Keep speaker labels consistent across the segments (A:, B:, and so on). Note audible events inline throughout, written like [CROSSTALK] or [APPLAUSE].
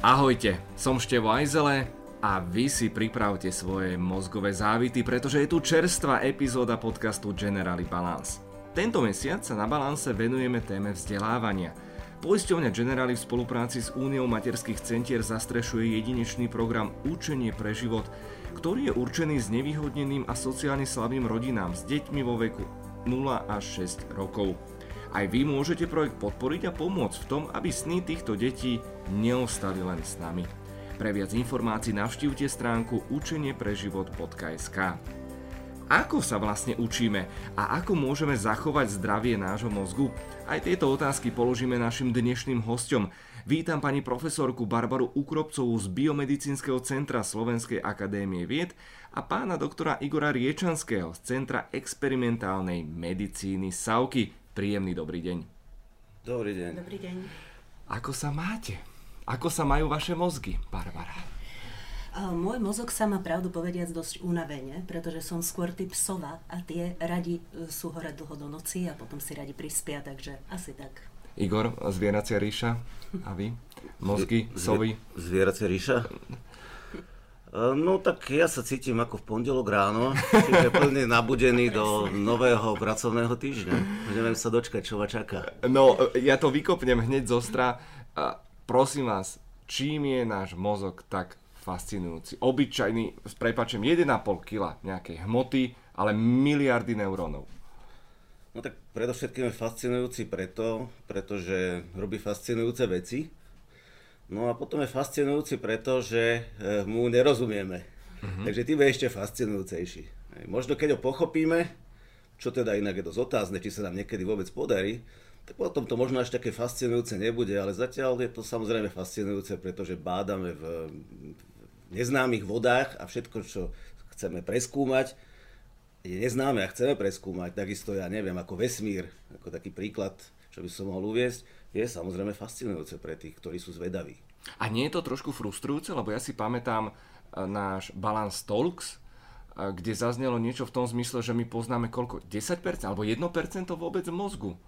A: Ahojte, som Števo Ajzele a vy si pripravte svoje mozgové závity, pretože je tu čerstvá epizóda podcastu Generali Balance. Tento mesiac sa na Balance venujeme téme vzdelávania. Poisťovňa Generali v spolupráci s Úniou materských centier zastrešuje jedinečný program Učenie pre život, ktorý je určený s nevýhodneným a sociálne slabým rodinám s deťmi vo veku 0 až 6 rokov. Aj vy môžete projekt podporiť a pomôcť v tom, aby sny týchto detí neostali len s nami. Pre viac informácií navštívte stránku učeniepreživot.sk. Ako sa vlastne učíme a ako môžeme zachovať zdravie nášho mozgu? Aj tieto otázky položíme našim dnešným hostom. Vítam pani profesorku Barbaru Ukropcovú z Biomedicínskeho centra Slovenskej akadémie vied a pána doktora Igora Riečanského z Centra experimentálnej medicíny SAUKY. Príjemný dobrý deň.
B: Dobrý deň.
C: Dobrý deň.
A: Ako sa máte? Ako sa majú vaše mozgy, Barbara?
C: Môj mozog sa má pravdu povediac dosť unavene, pretože som skôr typ sova a tie radi e, sú hore dlho do noci a potom si radi prispia, takže asi tak.
A: Igor, zvieracia ríša a vy? [LAUGHS] Mozgy, sovy?
B: Zvieracia ríša? E, no tak ja sa cítim ako v pondelok ráno, čiže plne nabudený do nového pracovného týždňa. Neviem sa dočkať, čo ma čaká.
A: No, ja to vykopnem hneď zo stra. Prosím vás, čím je náš mozog tak fascinujúci? Obyčajný, s prepačem, 1,5 kg nejakej hmoty, ale miliardy neurónov.
B: No tak predovšetkým je fascinujúci preto, pretože robí fascinujúce veci No a potom je fascinujúci preto, že eh, mu nerozumieme. Uh-huh. Takže tým je ešte fascinujúcejší. Možno keď ho pochopíme, čo teda inak je dosť otázne, či sa nám niekedy vôbec podarí, tak potom to možno až také fascinujúce nebude, ale zatiaľ je to samozrejme fascinujúce, pretože bádame v neznámych vodách a všetko, čo chceme preskúmať, je neznáme a chceme preskúmať. Takisto ja neviem, ako vesmír, ako taký príklad, čo by som mohol uviesť je samozrejme fascinujúce pre tých, ktorí sú zvedaví.
A: A nie je to trošku frustrujúce, lebo ja si pamätám e, náš Balance Talks, e, kde zaznelo niečo v tom zmysle, že my poznáme koľko? 10% alebo 1% vôbec mozgu.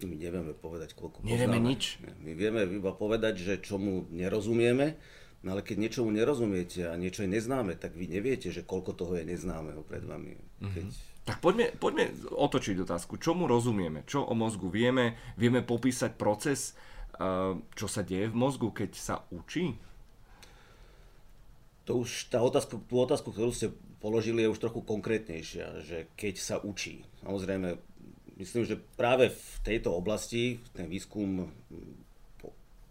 B: My nevieme povedať, koľko
A: Nevieme
B: poznáme.
A: nič.
B: My vieme iba povedať, že čomu nerozumieme, no ale keď niečomu nerozumiete a niečo je neznáme, tak vy neviete, že koľko toho je neznámeho pred vami. Keď mm-hmm
A: tak poďme, poďme otočiť otázku. Čomu rozumieme? Čo o mozgu vieme? Vieme popísať proces, eh, čo sa deje v mozgu, keď sa učí?
B: To už tá otázka, tú otázku, ktorú ste položili, je už trochu konkrétnejšia, že keď sa učí. Samozrejme, myslím, že práve v tejto oblasti ten výskum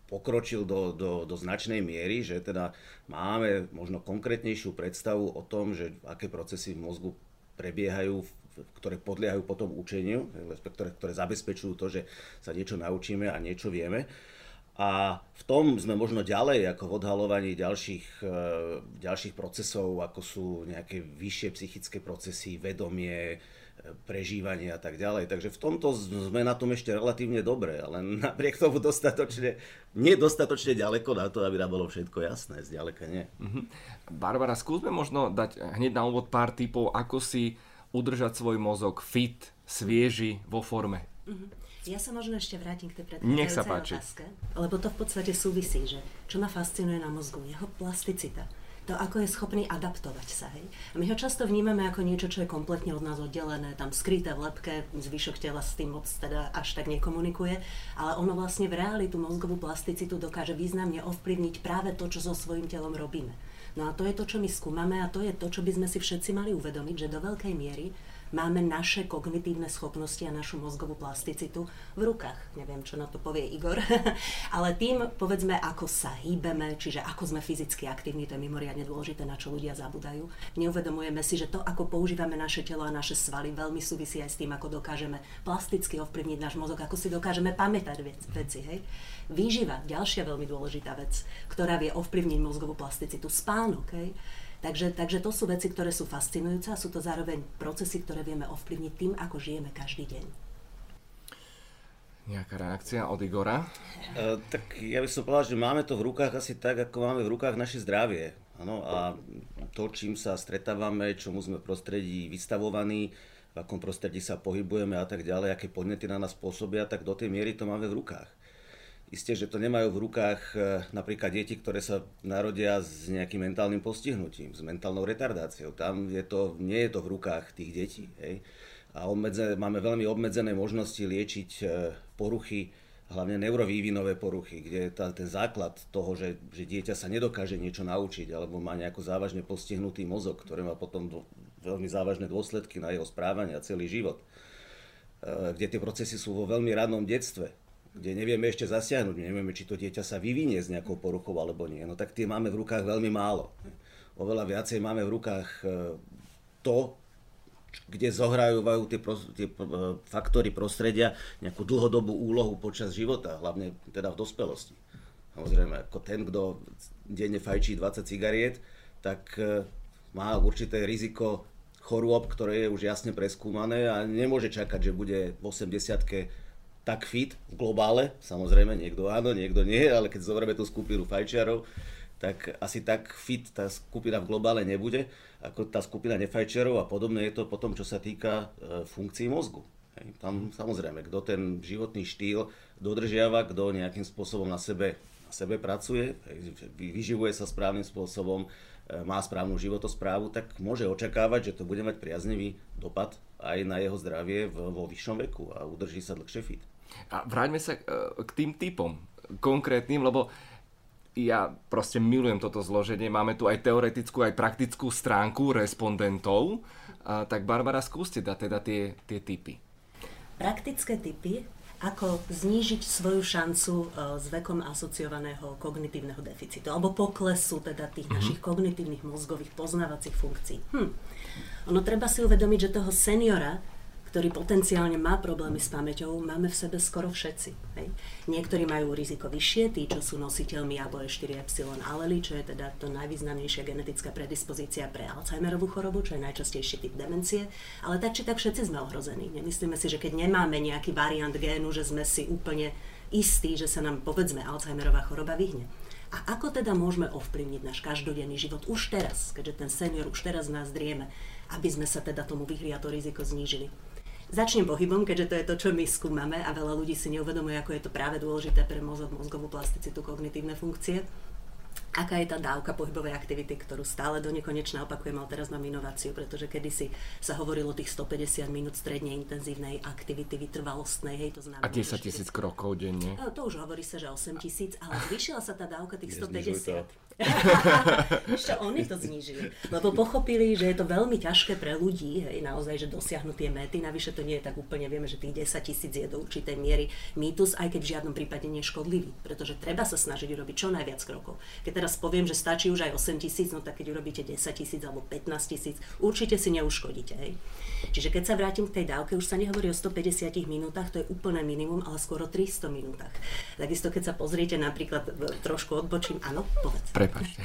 B: pokročil do, do, do značnej miery, že teda máme možno konkrétnejšiu predstavu o tom, že aké procesy v mozgu prebiehajú, ktoré podliehajú potom učeniu, ktoré, ktoré zabezpečujú to, že sa niečo naučíme a niečo vieme. A v tom sme možno ďalej ako v odhalovaní ďalších, e, ďalších procesov, ako sú nejaké vyššie psychické procesy, vedomie, prežívanie a tak ďalej. Takže v tomto sme na tom ešte relatívne dobre, ale napriek tomu dostatočne, nedostatočne ďaleko na to, aby nám bolo všetko jasné, zďaleka nie.
A: Mm-hmm. Barbara, skúsme možno dať hneď na úvod pár typov, ako si udržať svoj mozog fit, svieži, vo forme.
C: Mm-hmm. Ja sa možno ešte vrátim k tej
A: predchádzajúcej
C: otázke, lebo to v podstate súvisí, že čo ma fascinuje na mozgu, jeho plasticita to, ako je schopný adaptovať sa. Hej? A my ho často vnímame ako niečo, čo je kompletne od nás oddelené, tam skryté v lepke, zvyšok tela s tým moc teda až tak nekomunikuje, ale ono vlastne v reáli mozgovú plasticitu dokáže významne ovplyvniť práve to, čo so svojím telom robíme. No a to je to, čo my skúmame a to je to, čo by sme si všetci mali uvedomiť, že do veľkej miery máme naše kognitívne schopnosti a našu mozgovú plasticitu v rukách. Neviem, čo na to povie Igor. [LAUGHS] Ale tým, povedzme, ako sa hýbeme, čiže ako sme fyzicky aktívni, to je mimoriadne dôležité, na čo ľudia zabudajú. Neuvedomujeme si, že to, ako používame naše telo a naše svaly, veľmi súvisí aj s tým, ako dokážeme plasticky ovplyvniť náš mozog, ako si dokážeme pamätať veci. Hej? Výživa, ďalšia veľmi dôležitá vec, ktorá vie ovplyvniť mozgovú plasticitu. Spánok. Hej? Takže, takže to sú veci, ktoré sú fascinujúce a sú to zároveň procesy, ktoré vieme ovplyvniť tým, ako žijeme každý deň.
A: Nejaká reakcia od Igora?
B: E, tak ja by som povedal, že máme to v rukách asi tak, ako máme v rukách naše zdravie. Ano, a to, čím sa stretávame, čomu sme v prostredí vystavovaní, v akom prostredí sa pohybujeme a tak ďalej, aké podnety na nás pôsobia, tak do tej miery to máme v rukách. Isté, že to nemajú v rukách e, napríklad deti, ktoré sa narodia s nejakým mentálnym postihnutím, s mentálnou retardáciou. Tam je to, nie je to v rukách tých detí. Hej. A obmedze, máme veľmi obmedzené možnosti liečiť e, poruchy, hlavne neurovývinové poruchy, kde tá, ten základ toho, že, že dieťa sa nedokáže niečo naučiť alebo má nejako závažne postihnutý mozog, ktorý má potom do, veľmi závažné dôsledky na jeho správanie a celý život. E, kde tie procesy sú vo veľmi rannom detstve kde nevieme ešte zasiahnuť, nevieme, či to dieťa sa vyvinie s nejakou poruchou alebo nie, no tak tie máme v rukách veľmi málo. Oveľa viacej máme v rukách e, to, kde zohrajú tie, tie e, faktory prostredia nejakú dlhodobú úlohu počas života, hlavne teda v dospelosti. Samozrejme, ako ten, kto denne fajčí 20 cigariet, tak e, má určité riziko chorôb, ktoré je už jasne preskúmané a nemôže čakať, že bude v 80 tak fit v globále, samozrejme niekto áno, niekto nie, ale keď zoberieme tú skupinu fajčiarov, tak asi tak fit tá skupina v globále nebude, ako tá skupina nefajčiarov a podobne je to potom, čo sa týka e, funkcií mozgu. Tam samozrejme, kto ten životný štýl dodržiava, kto nejakým spôsobom na sebe, na sebe pracuje, vyživuje sa správnym spôsobom, e, má správnu životosprávu, tak môže očakávať, že to bude mať priaznivý dopad aj na jeho zdravie vo vyššom veku a udrží sa dlhšie fit.
A: A vráťme sa e, k tým typom konkrétnym, lebo ja proste milujem toto zloženie. Máme tu aj teoretickú, aj praktickú stránku respondentov. A, tak Barbara, skúste dať teda tie, tie typy.
C: Praktické typy, ako znížiť svoju šancu e, s vekom asociovaného kognitívneho deficitu, alebo poklesu teda tých mm-hmm. našich kognitívnych mozgových poznávacích funkcií. Hm. Ono treba si uvedomiť, že toho seniora ktorý potenciálne má problémy s pamäťou, máme v sebe skoro všetci. Hej. Niektorí majú riziko vyššie, tí, čo sú nositeľmi ABO4Y alely, čo je teda to najvýznamnejšia genetická predispozícia pre Alzheimerovú chorobu, čo je najčastejší typ demencie. Ale tak či tak všetci sme ohrození. Nemyslíme si, že keď nemáme nejaký variant génu, že sme si úplne istí, že sa nám povedzme Alzheimerová choroba vyhne. A ako teda môžeme ovplyvniť náš každodenný život už teraz, keďže ten senior už teraz nás drieme, aby sme sa teda tomu vyhli a to riziko znížili? Začnem pohybom, keďže to je to, čo my skúmame a veľa ľudí si neuvedomuje, ako je to práve dôležité pre mozog, mozgovú plasticitu, kognitívne funkcie aká je tá dávka pohybovej aktivity, ktorú stále do nekonečna opakujem, ale teraz mám inováciu, pretože kedysi sa hovorilo o tých 150 minút stredne intenzívnej aktivity vytrvalostnej, hej, to znamená...
A: A 10 tisíc krokov denne?
C: No, to už hovorí sa, že 8 tisíc, ale zvýšila sa tá dávka tých 150. [LAUGHS] Ešte oni to znížili, lebo pochopili, že je to veľmi ťažké pre ľudí, hej, naozaj, že dosiahnuť tie mety, navyše to nie je tak úplne, vieme, že tých 10 tisíc je do určitej miery mýtus, aj keď v žiadnom prípade nie je škodlivý, pretože treba sa snažiť urobiť čo najviac krokov. Keď teraz poviem, že stačí už aj 8 tisíc, no tak keď urobíte 10 tisíc alebo 15 tisíc, určite si neuškodíte. Hej. Čiže keď sa vrátim k tej dávke, už sa nehovorí o 150 minútach, to je úplné minimum, ale skôr o 300 minútach. Takisto keď sa pozriete napríklad, trošku odbočím, áno, povedz.
A: Prepačte.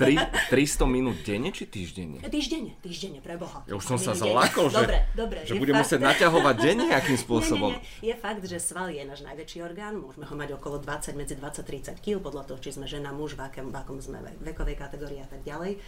A: [LAUGHS] 300 minút denne či týždenne?
C: Týždenne, týždenne, pre Boha.
A: Ja už som sa zlakol, že,
C: dobre, dobre,
A: že budem musieť naťahovať denne nejakým spôsobom. [LAUGHS]
C: Nie, nie, nie. Je fakt, že sval je náš najväčší orgán, môžeme ho mať okolo 20, medzi 20-30 kg, podľa toho, či sme žena, muž, v akom, v akom sme vekovej kategórii a tak ďalej.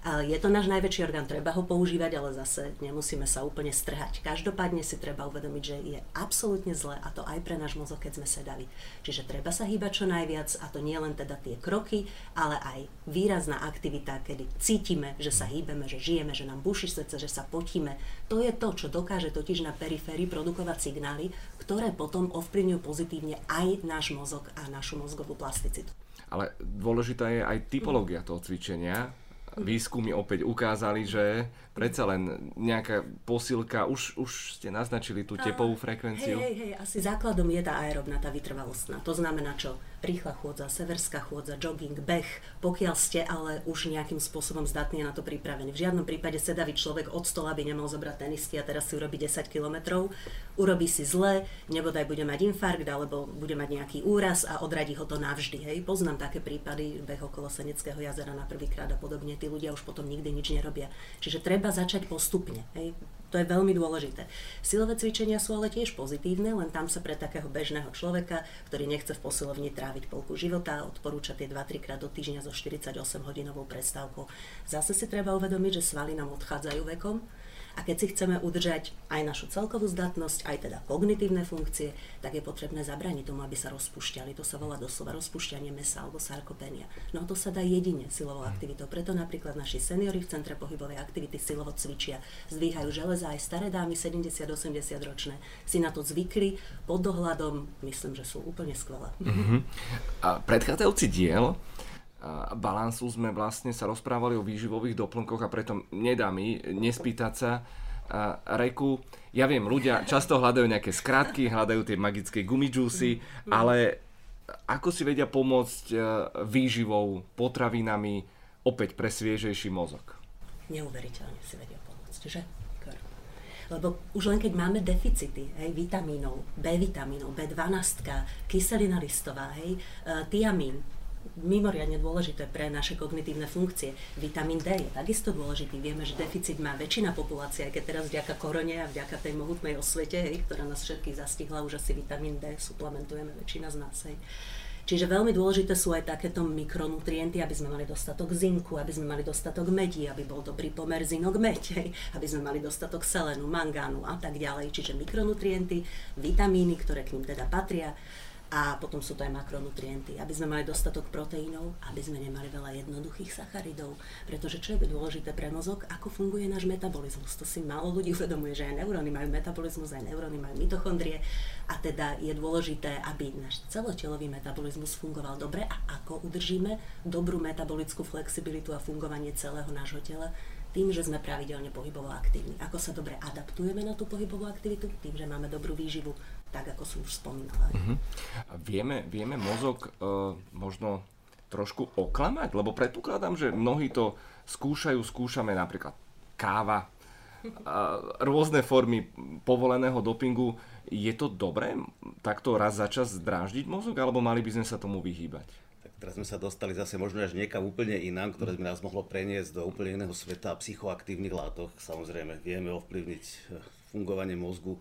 C: Je to náš najväčší orgán, treba ho používať, ale zase nemusíme sa úplne strhať. Každopádne si treba uvedomiť, že je absolútne zle a to aj pre náš mozog, keď sme sedali. Čiže treba sa hýbať čo najviac a to nie len teda tie kroky, ale aj výrazná aktivita, kedy cítime, že sa hýbeme, že žijeme, že nám buší srdce, že sa potíme. To je to, čo dokáže totiž na periférii produkovať signály, ktoré potom ovplyvňujú pozitívne aj náš mozog a našu mozgovú plasticitu.
A: Ale dôležitá je aj typológia toho cvičenia. Výskumy opäť ukázali, že predsa len nejaká posilka, už, už ste naznačili tú tepovú frekvenciu.
C: Hej, hej, hej, asi základom je tá aerobná, tá vytrvalostná. To znamená čo? Rýchla chôdza, severská chôdza, jogging, beh, pokiaľ ste ale už nejakým spôsobom zdatní na to pripravení. V žiadnom prípade sedavý človek od stola by nemal zobrať tenisky a teraz si urobí 10 kilometrov, urobí si zle, nebodaj bude mať infarkt alebo bude mať nejaký úraz a odradí ho to navždy. Hej. Poznám také prípady, beh okolo Seneckého jazera na prvýkrát a podobne, tí ľudia už potom nikdy nič nerobia. Čiže treba začať postupne. Hej. To je veľmi dôležité. Silové cvičenia sú ale tiež pozitívne, len tam sa pre takého bežného človeka, ktorý nechce v posilovni tráviť polku života, odporúča tie 2-3 krát do týždňa so 48 hodinovou prestávkou. Zase si treba uvedomiť, že svaly nám odchádzajú vekom a keď si chceme udržať aj našu celkovú zdatnosť, aj teda kognitívne funkcie, tak je potrebné zabraniť tomu, aby sa rozpúšťali. To sa volá doslova rozpúšťanie mesa alebo sarkopenia. No to sa dá jedine silovou aktivitou. Preto napríklad naši seniory v Centre pohybovej aktivity silovo cvičia, zdvíhajú železa, aj staré dámy 70-80 ročné si na to zvykli pod dohľadom, myslím, že sú úplne skvelé. Uh-huh.
A: A predchádzajúci diel balansu sme vlastne sa rozprávali o výživových doplnkoch a preto nedá mi nespýtať sa Reku, ja viem, ľudia často hľadajú nejaké skratky, hľadajú tie magické gumidžusy, ale ako si vedia pomôcť e, výživou, potravinami opäť pre sviežejší mozog?
C: Neuveriteľne si vedia pomôcť, že? Lebo už len keď máme deficity hej, vitamínov, B vitamínov, B12, kyselina listová, hej, e, tiamín, mimoriadne dôležité pre naše kognitívne funkcie. Vitamín D je takisto dôležitý. Vieme, že deficit má väčšina populácie, aj keď teraz vďaka korone a vďaka tej mohutnej osvete, hej, ktorá nás všetkých zastihla, už asi vitamín D suplementujeme väčšina z nás. Hej. Čiže veľmi dôležité sú aj takéto mikronutrienty, aby sme mali dostatok zinku, aby sme mali dostatok medí, aby bol dobrý pomer zinok meď, aby sme mali dostatok selenu, mangánu a tak ďalej. Čiže mikronutrienty, vitamíny, ktoré k ním teda patria, a potom sú to aj makronutrienty, aby sme mali dostatok proteínov, aby sme nemali veľa jednoduchých sacharidov. Pretože čo je dôležité pre mozog, ako funguje náš metabolizmus. To si málo ľudí uvedomuje, že aj neuróny majú metabolizmus, aj neuróny majú mitochondrie. A teda je dôležité, aby náš celotelový metabolizmus fungoval dobre a ako udržíme dobrú metabolickú flexibilitu a fungovanie celého nášho tela, tým, že sme pravidelne pohybovo aktívni. Ako sa dobre adaptujeme na tú pohybovú aktivitu? Tým, že máme dobrú výživu, tak ako som už spomínala. Uh-huh.
A: Vieme, vieme mozog uh, možno trošku oklamať? Lebo predpokladám, že mnohí to skúšajú, skúšame napríklad káva, a rôzne formy povoleného dopingu. Je to dobré takto raz za čas zdráždiť mozog, alebo mali by sme sa tomu vyhýbať?
B: Teraz sme sa dostali zase možno až niekam úplne inám, ktoré by nás mohlo preniesť do úplne iného sveta psychoaktívnych látok. Samozrejme, vieme ovplyvniť eh, fungovanie mozgu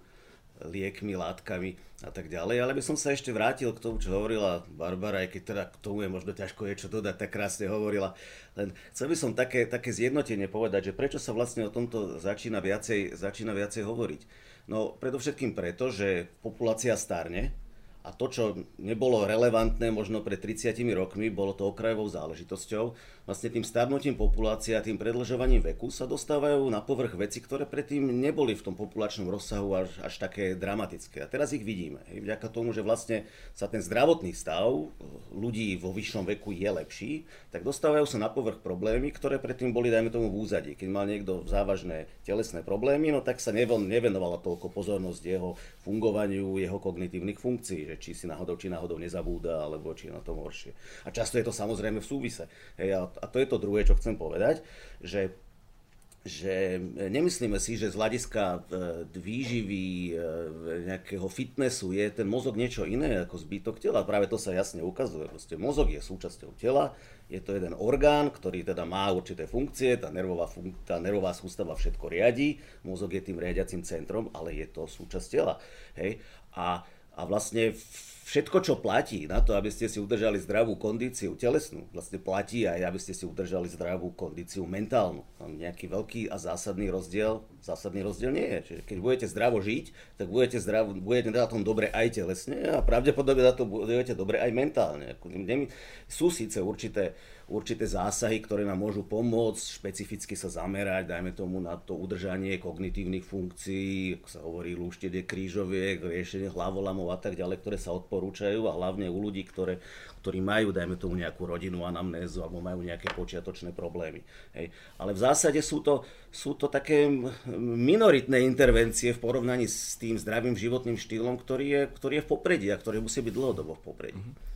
B: liekmi, látkami a tak ďalej. Ale by som sa ešte vrátil k tomu, čo hovorila Barbara, aj keď teda k tomu je možno ťažko niečo dodať, tak krásne hovorila. Len chcel by som také, také zjednotenie povedať, že prečo sa vlastne o tomto začína viacej, začína viacej hovoriť. No predovšetkým preto, že populácia starne, a to, čo nebolo relevantné možno pred 30 rokmi, bolo to okrajovou záležitosťou. Vlastne tým starnutím populácie a tým predlžovaním veku sa dostávajú na povrch veci, ktoré predtým neboli v tom populačnom rozsahu až, až také dramatické. A teraz ich vidíme. Hej, vďaka tomu, že vlastne sa ten zdravotný stav ľudí vo vyššom veku je lepší, tak dostávajú sa na povrch problémy, ktoré predtým boli, dajme tomu, v úzadí. Keď mal niekto závažné telesné problémy, no tak sa nevenovala toľko pozornosť jeho fungovaniu, jeho kognitívnych funkcií že či si náhodou, či náhodou nezabúda, alebo či je na tom horšie. A často je to samozrejme v súvise. Hej, a to je to druhé, čo chcem povedať, že že nemyslíme si, že z hľadiska e, výživy, e, nejakého fitnessu je ten mozog niečo iné ako zbytok tela. Práve to sa jasne ukazuje. Proste mozog je súčasťou tela, je to jeden orgán, ktorý teda má určité funkcie, tá nervová, fun- tá nervová sústava všetko riadí, mozog je tým riadiacim centrom, ale je to súčasť tela. Hej? A a vlastne všetko, čo platí na to, aby ste si udržali zdravú kondíciu telesnú, vlastne platí aj, aby ste si udržali zdravú kondíciu mentálnu. Tam nejaký veľký a zásadný rozdiel, zásadný rozdiel nie je. Čiže keď budete zdravo žiť, tak budete, zdravo, budete na tom dobre aj telesne a pravdepodobne na to budete dobre aj mentálne. Sú síce určité určité zásahy, ktoré nám môžu pomôcť špecificky sa zamerať, dajme tomu na to udržanie kognitívnych funkcií, ako sa hovorí lúštenie krížoviek, riešenie hlavolamov a tak ďalej, ktoré sa odporúčajú a hlavne u ľudí, ktoré, ktorí majú, dajme tomu nejakú rodinu anamnézu alebo majú nejaké počiatočné problémy. Hej. Ale v zásade sú to, sú to také minoritné intervencie v porovnaní s tým zdravým životným štýlom, ktorý je, ktorý je v popredí a ktorý musí byť dlhodobo v popredí. Mm-hmm.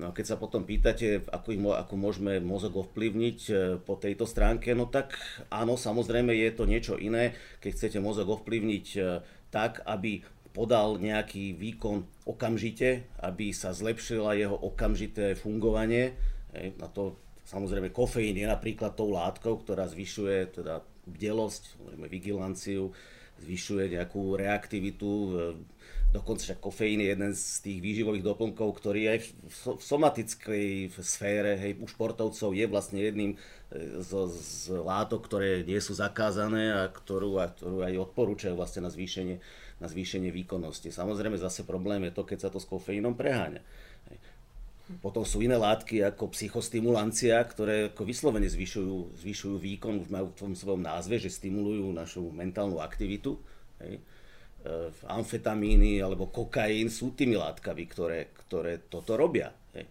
B: No a keď sa potom pýtate, ako, ich, ako môžeme mozog ovplyvniť e, po tejto stránke, no tak áno, samozrejme je to niečo iné, keď chcete mozog ovplyvniť e, tak, aby podal nejaký výkon okamžite, aby sa zlepšilo jeho okamžité fungovanie. Na to samozrejme kofeín je napríklad tou látkou, ktorá zvyšuje teda bdelosť, vigilanciu, zvyšuje nejakú reaktivitu, dokonca však kofeín je jeden z tých výživových doplnkov, ktorý aj v somatickej sfére hej, u športovcov je vlastne jedným z, z látok, ktoré nie sú zakázané a ktorú, a ktorú aj odporúčajú vlastne na zvýšenie, na zvýšenie výkonnosti. Samozrejme zase problém je to, keď sa to s kofeínom preháňa. Potom sú iné látky ako psychostimulancia, ktoré ako vyslovene zvyšujú, zvyšujú výkon, už majú v tom svojom názve, že stimulujú našu mentálnu aktivitu. Hej. E, amfetamíny alebo kokain sú tými látkami, ktoré, ktoré toto robia. Hej.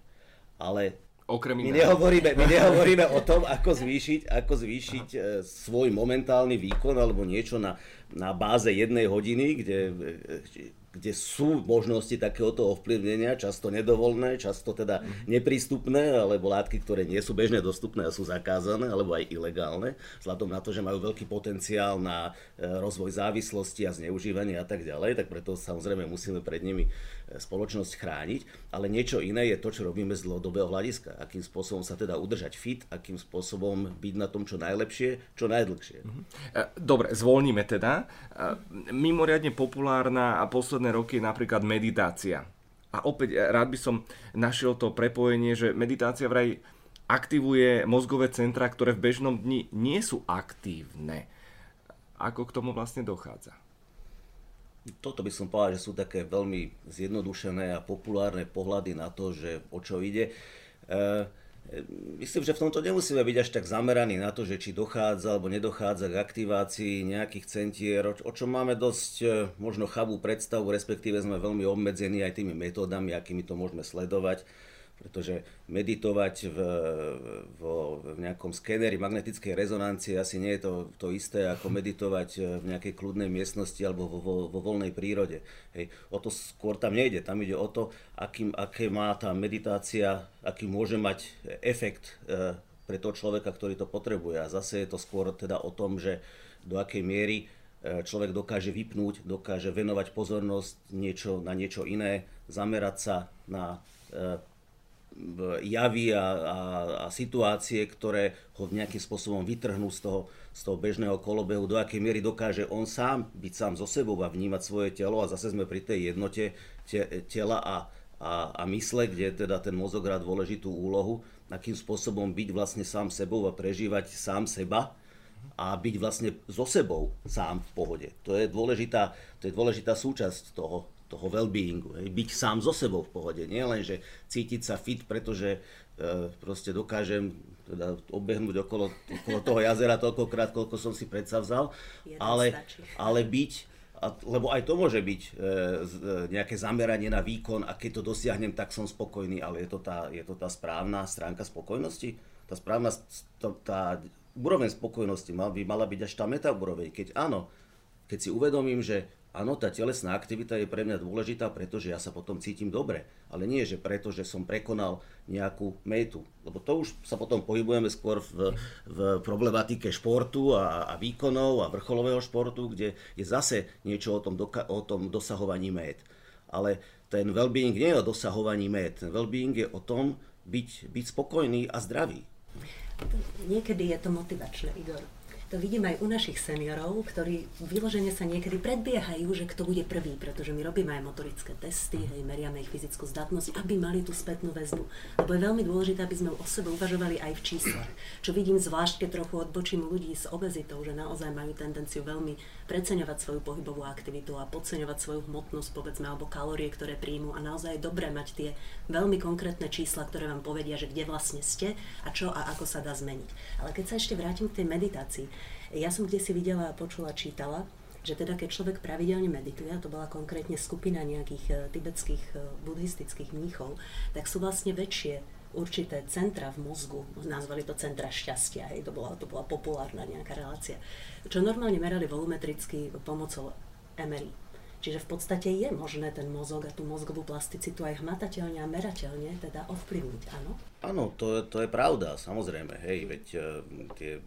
B: Ale Okrem my, nehovoríme, my [LAUGHS] nehovoríme o tom, ako zvýšiť, ako zvýšiť e, svoj momentálny výkon alebo niečo na, na báze jednej hodiny, kde e, kde sú možnosti takéhoto ovplyvnenia, často nedovolné, často teda neprístupné, alebo látky, ktoré nie sú bežne dostupné a sú zakázané, alebo aj ilegálne, vzhľadom na to, že majú veľký potenciál na e, rozvoj závislosti a zneužívanie a tak ďalej, tak preto samozrejme musíme pred nimi spoločnosť chrániť, ale niečo iné je to, čo robíme z dlhodobého hľadiska, akým spôsobom sa teda udržať fit, akým spôsobom byť na tom čo najlepšie, čo najdlhšie. Mhm.
A: E, dobre, zvolníme teda. Mimoriadne populárna a posledné roky je napríklad meditácia. A opäť eh, rád by som našiel to prepojenie, že meditácia vraj aktivuje mozgové centra, ktoré v bežnom dni nie sú aktívne. Ako k tomu vlastne dochádza?
B: Toto by som povedal, že sú také veľmi zjednodušené a populárne pohľady na to, že o čo ide. E- Myslím, že v tomto nemusíme byť až tak zameraní na to, že či dochádza alebo nedochádza k aktivácii nejakých centier, o čom máme dosť e, možno chabú predstavu, respektíve sme veľmi obmedzení aj tými metódami, akými to môžeme sledovať pretože meditovať v, v, v nejakom skéneri magnetickej rezonancie asi nie je to, to isté ako [LAUGHS] meditovať v nejakej kľudnej miestnosti alebo vo, vo, vo voľnej prírode. Hej. O to skôr tam nejde, tam ide o to, aký, aké má tá meditácia, aký môže mať efekt e, pre toho človeka, ktorý to potrebuje. A zase je to skôr teda o tom, že do akej miery e, človek dokáže vypnúť, dokáže venovať pozornosť niečo, na niečo iné, zamerať sa na javy a, a, a situácie, ktoré ho nejakým spôsobom vytrhnú z toho, z toho bežného kolobehu, do akej miery dokáže on sám byť sám so sebou a vnímať svoje telo a zase sme pri tej jednote te, tela a, a, a mysle, kde teda ten mozog hrá dôležitú úlohu, akým spôsobom byť vlastne sám sebou a prežívať sám seba a byť vlastne so sebou sám v pohode. To je dôležitá, to je dôležitá súčasť toho, toho well-beingu, hej, byť sám so sebou v pohode, nie len, že cítiť sa fit, pretože e, proste dokážem teda obehnúť okolo, okolo toho jazera toľkokrát, koľko som si predsavzal, ale, ale byť, a, lebo aj to môže byť e, z, e, nejaké zameranie na výkon a keď to dosiahnem, tak som spokojný, ale je to tá, je to tá správna stránka spokojnosti? Tá správna, tá, tá úroveň spokojnosti mal, by mala byť až tá metaúroveň, keď áno, keď si uvedomím, že Áno, tá telesná aktivita je pre mňa dôležitá, pretože ja sa potom cítim dobre. Ale nie, že preto, že som prekonal nejakú metu. Lebo to už sa potom pohybujeme skôr v, v problematike športu a, a výkonov a vrcholového športu, kde je zase niečo o tom, doka- o tom dosahovaní met. Ale ten well-being nie je o dosahovaní met. Ten well-being je o tom byť, byť spokojný a zdravý.
C: Niekedy je to motivačné, Igor to vidím aj u našich seniorov, ktorí vyložene sa niekedy predbiehajú, že kto bude prvý, pretože my robíme aj motorické testy, hej, meriame ich fyzickú zdatnosť, aby mali tú spätnú väzbu. Lebo je veľmi dôležité, aby sme o sebe uvažovali aj v číslach. Čo vidím zvlášť, keď trochu odbočím ľudí s obezitou, že naozaj majú tendenciu veľmi preceňovať svoju pohybovú aktivitu a podceňovať svoju hmotnosť, povedzme, alebo kalórie, ktoré príjmu. A naozaj je dobré mať tie veľmi konkrétne čísla, ktoré vám povedia, že kde vlastne ste a čo a ako sa dá zmeniť. Ale keď sa ešte vrátim k tej meditácii, ja som kde si videla, počula, čítala, že teda keď človek pravidelne medituje, a to bola konkrétne skupina nejakých uh, tibetských uh, buddhistických mníchov, tak sú vlastne väčšie určité centra v mozgu, nazvali to centra šťastia, hej, to bola, to bola populárna nejaká relácia, čo normálne merali volumetricky pomocou MRI. Čiže v podstate je možné ten mozog a tú mozgovú plasticitu aj hmatateľne a merateľne teda ovplyvniť, áno?
B: Áno, to, to je pravda, samozrejme, hej, veď uh, tie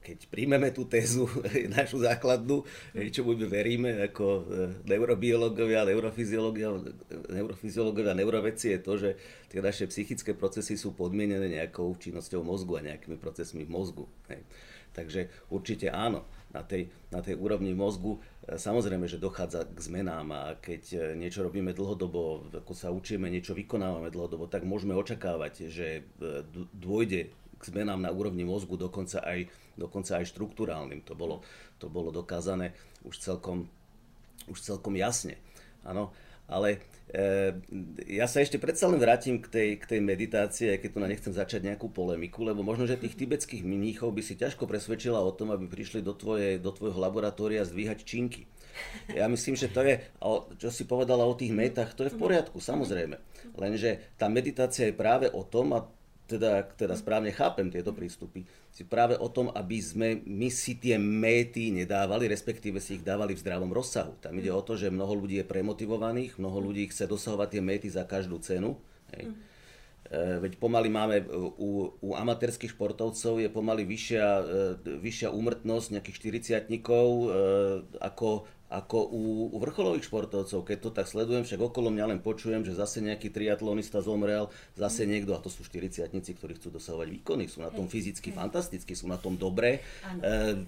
B: keď príjmeme tú tézu, [LAUGHS] našu základnú, čo my veríme ako e, neurobiológovia, neurofyziológovia, neurofyziológovia, neurovedci, je to, že tie naše psychické procesy sú podmienené nejakou činnosťou mozgu a nejakými procesmi v mozgu. Takže určite áno, na tej, na tej úrovni mozgu samozrejme, že dochádza k zmenám a keď e, niečo robíme dlhodobo, ako sa učíme, niečo vykonávame dlhodobo, tak môžeme očakávať, že dôjde k zmenám na úrovni mozgu, dokonca aj, dokonca aj štruktúrálnym. To bolo, to bolo dokázané už celkom, už celkom jasne. Áno, ale e, ja sa ešte predsa len vrátim k tej, k tej meditácii, aj keď tu na nechcem začať nejakú polemiku, lebo možno, že tých tibetských mníchov by si ťažko presvedčila o tom, aby prišli do, tvoje, do tvojho laboratória zdvíhať činky. Ja myslím, že to je, čo si povedala o tých metách, to je v poriadku, samozrejme. Lenže tá meditácia je práve o tom, a teda, teda správne chápem tieto prístupy, si práve o tom, aby sme my si tie méty nedávali, respektíve si ich dávali v zdravom rozsahu. Tam ide o to, že mnoho ľudí je premotivovaných, mnoho ľudí chce dosahovať tie méty za každú cenu. Hej. E, veď pomaly máme e, u, u amatérských športovcov je pomaly vyššia, e, vyššia úmrtnosť nejakých 40 ako ako u, u vrcholových športovcov, keď to tak sledujem, však okolo mňa len počujem, že zase nejaký triatlonista zomrel, zase mm. niekto, a to sú 40 ktorí chcú dosahovať výkony, sú na tom fyzicky fantasticky, sú na tom dobre. E,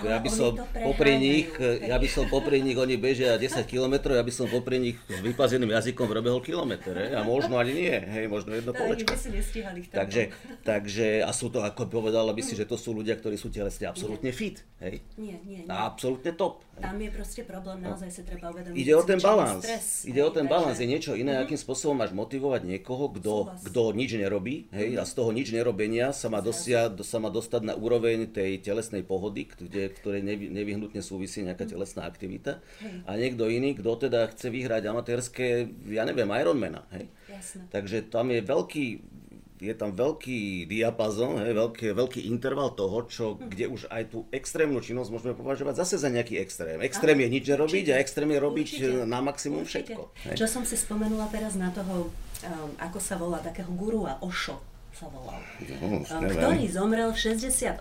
B: ja by som popri nich, ja by som popri nich, oni bežia 10 km, ja by som popri nich s vypazeným jazykom robehol kilometr, a možno ani nie, hej, možno jedno kolečko. Takže, takže, a sú to, ako povedala by si, že to sú ľudia, ktorí sú telesne absolútne fit, hej?
C: Nie, nie, nie.
B: A absolútne top.
C: Tam je proste ešte problém, naozaj sa treba uvedomiť.
B: Ide o ten balans. Ide o ten balans. Je niečo iné, uh-huh. akým spôsobom máš motivovať niekoho, kto, kto nič nerobí, hej, uh-huh. a z toho nič nerobenia sa má, dosia, sa má dostať na úroveň tej telesnej pohody, kde, ktorej nevy, nevyhnutne súvisí nejaká uh-huh. telesná aktivita. Hej. A niekto iný, kto teda chce vyhrať amatérske, ja neviem, Ironmana. Hej.
C: Jasne.
B: Takže tam je veľký, je tam veľký diapazon, hej, veľký, veľký interval toho, čo, hm. kde už aj tú extrémnu činnosť môžeme považovať zase za nejaký extrém. Extrém je nič nerobiť a extrém je robiť určite, na maximum určite. všetko.
C: Hej. Čo som si spomenula teraz na toho, um, ako sa volá, takého gurua, Osho sa volal, no, um, ktorý zomrel v 68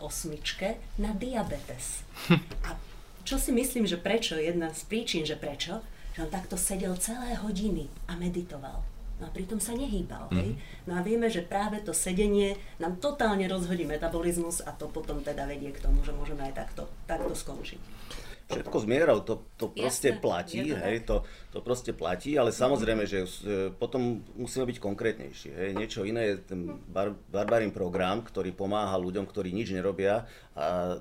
C: na diabetes. [LAUGHS] A čo si myslím, že prečo, jedna z príčin, že prečo, že on takto sedel celé hodiny a meditoval. No a pritom sa nehýbal. Mm. Hej? No a vieme, že práve to sedenie nám totálne rozhodí metabolizmus a to potom teda vedie k tomu, že môžeme aj takto, takto skončiť.
B: Všetko z mierou, to, to proste Jasne, platí, to hej, to, to proste platí, ale samozrejme, že e, potom musíme byť konkrétnejší. Hej. Niečo iné je ten bar, barbarín program, ktorý pomáha ľuďom, ktorí nič nerobia a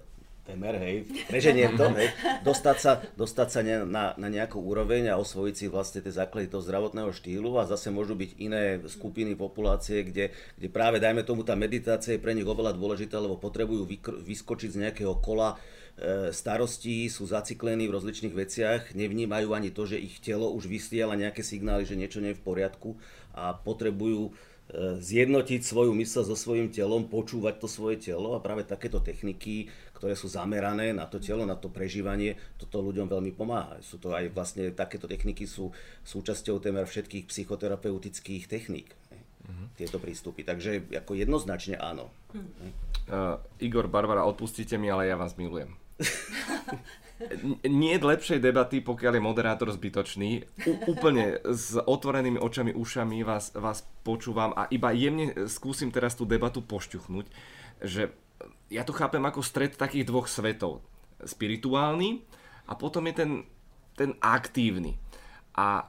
B: temer, hej, preženiem to, hej, dostať sa, dostať sa ne, na, na nejakú úroveň a osvojiť si vlastne tie základy toho zdravotného štýlu a zase môžu byť iné skupiny populácie, kde, kde práve, dajme tomu, tá meditácia je pre nich oveľa dôležitá, lebo potrebujú vykr- vyskočiť z nejakého kola e, starostí, sú zaciklení v rozličných veciach, nevnímajú ani to, že ich telo už vysiela nejaké signály, že niečo nie je v poriadku a potrebujú zjednotiť svoju mysl so svojím telom, počúvať to svoje telo a práve takéto techniky, ktoré sú zamerané na to telo, na to prežívanie, toto ľuďom veľmi pomáha. Sú to aj vlastne takéto techniky sú súčasťou témer všetkých psychoterapeutických techník. Uh-huh. Tieto prístupy. Takže ako jednoznačne áno.
A: Uh, Igor Barbara, odpustite mi, ale ja vás milujem. [LAUGHS] nie je lepšej debaty, pokiaľ je moderátor zbytočný. U, úplne s otvorenými očami, ušami vás, vás počúvam a iba jemne skúsim teraz tú debatu pošťuchnúť, že ja to chápem ako stred takých dvoch svetov. Spirituálny a potom je ten, ten aktívny. A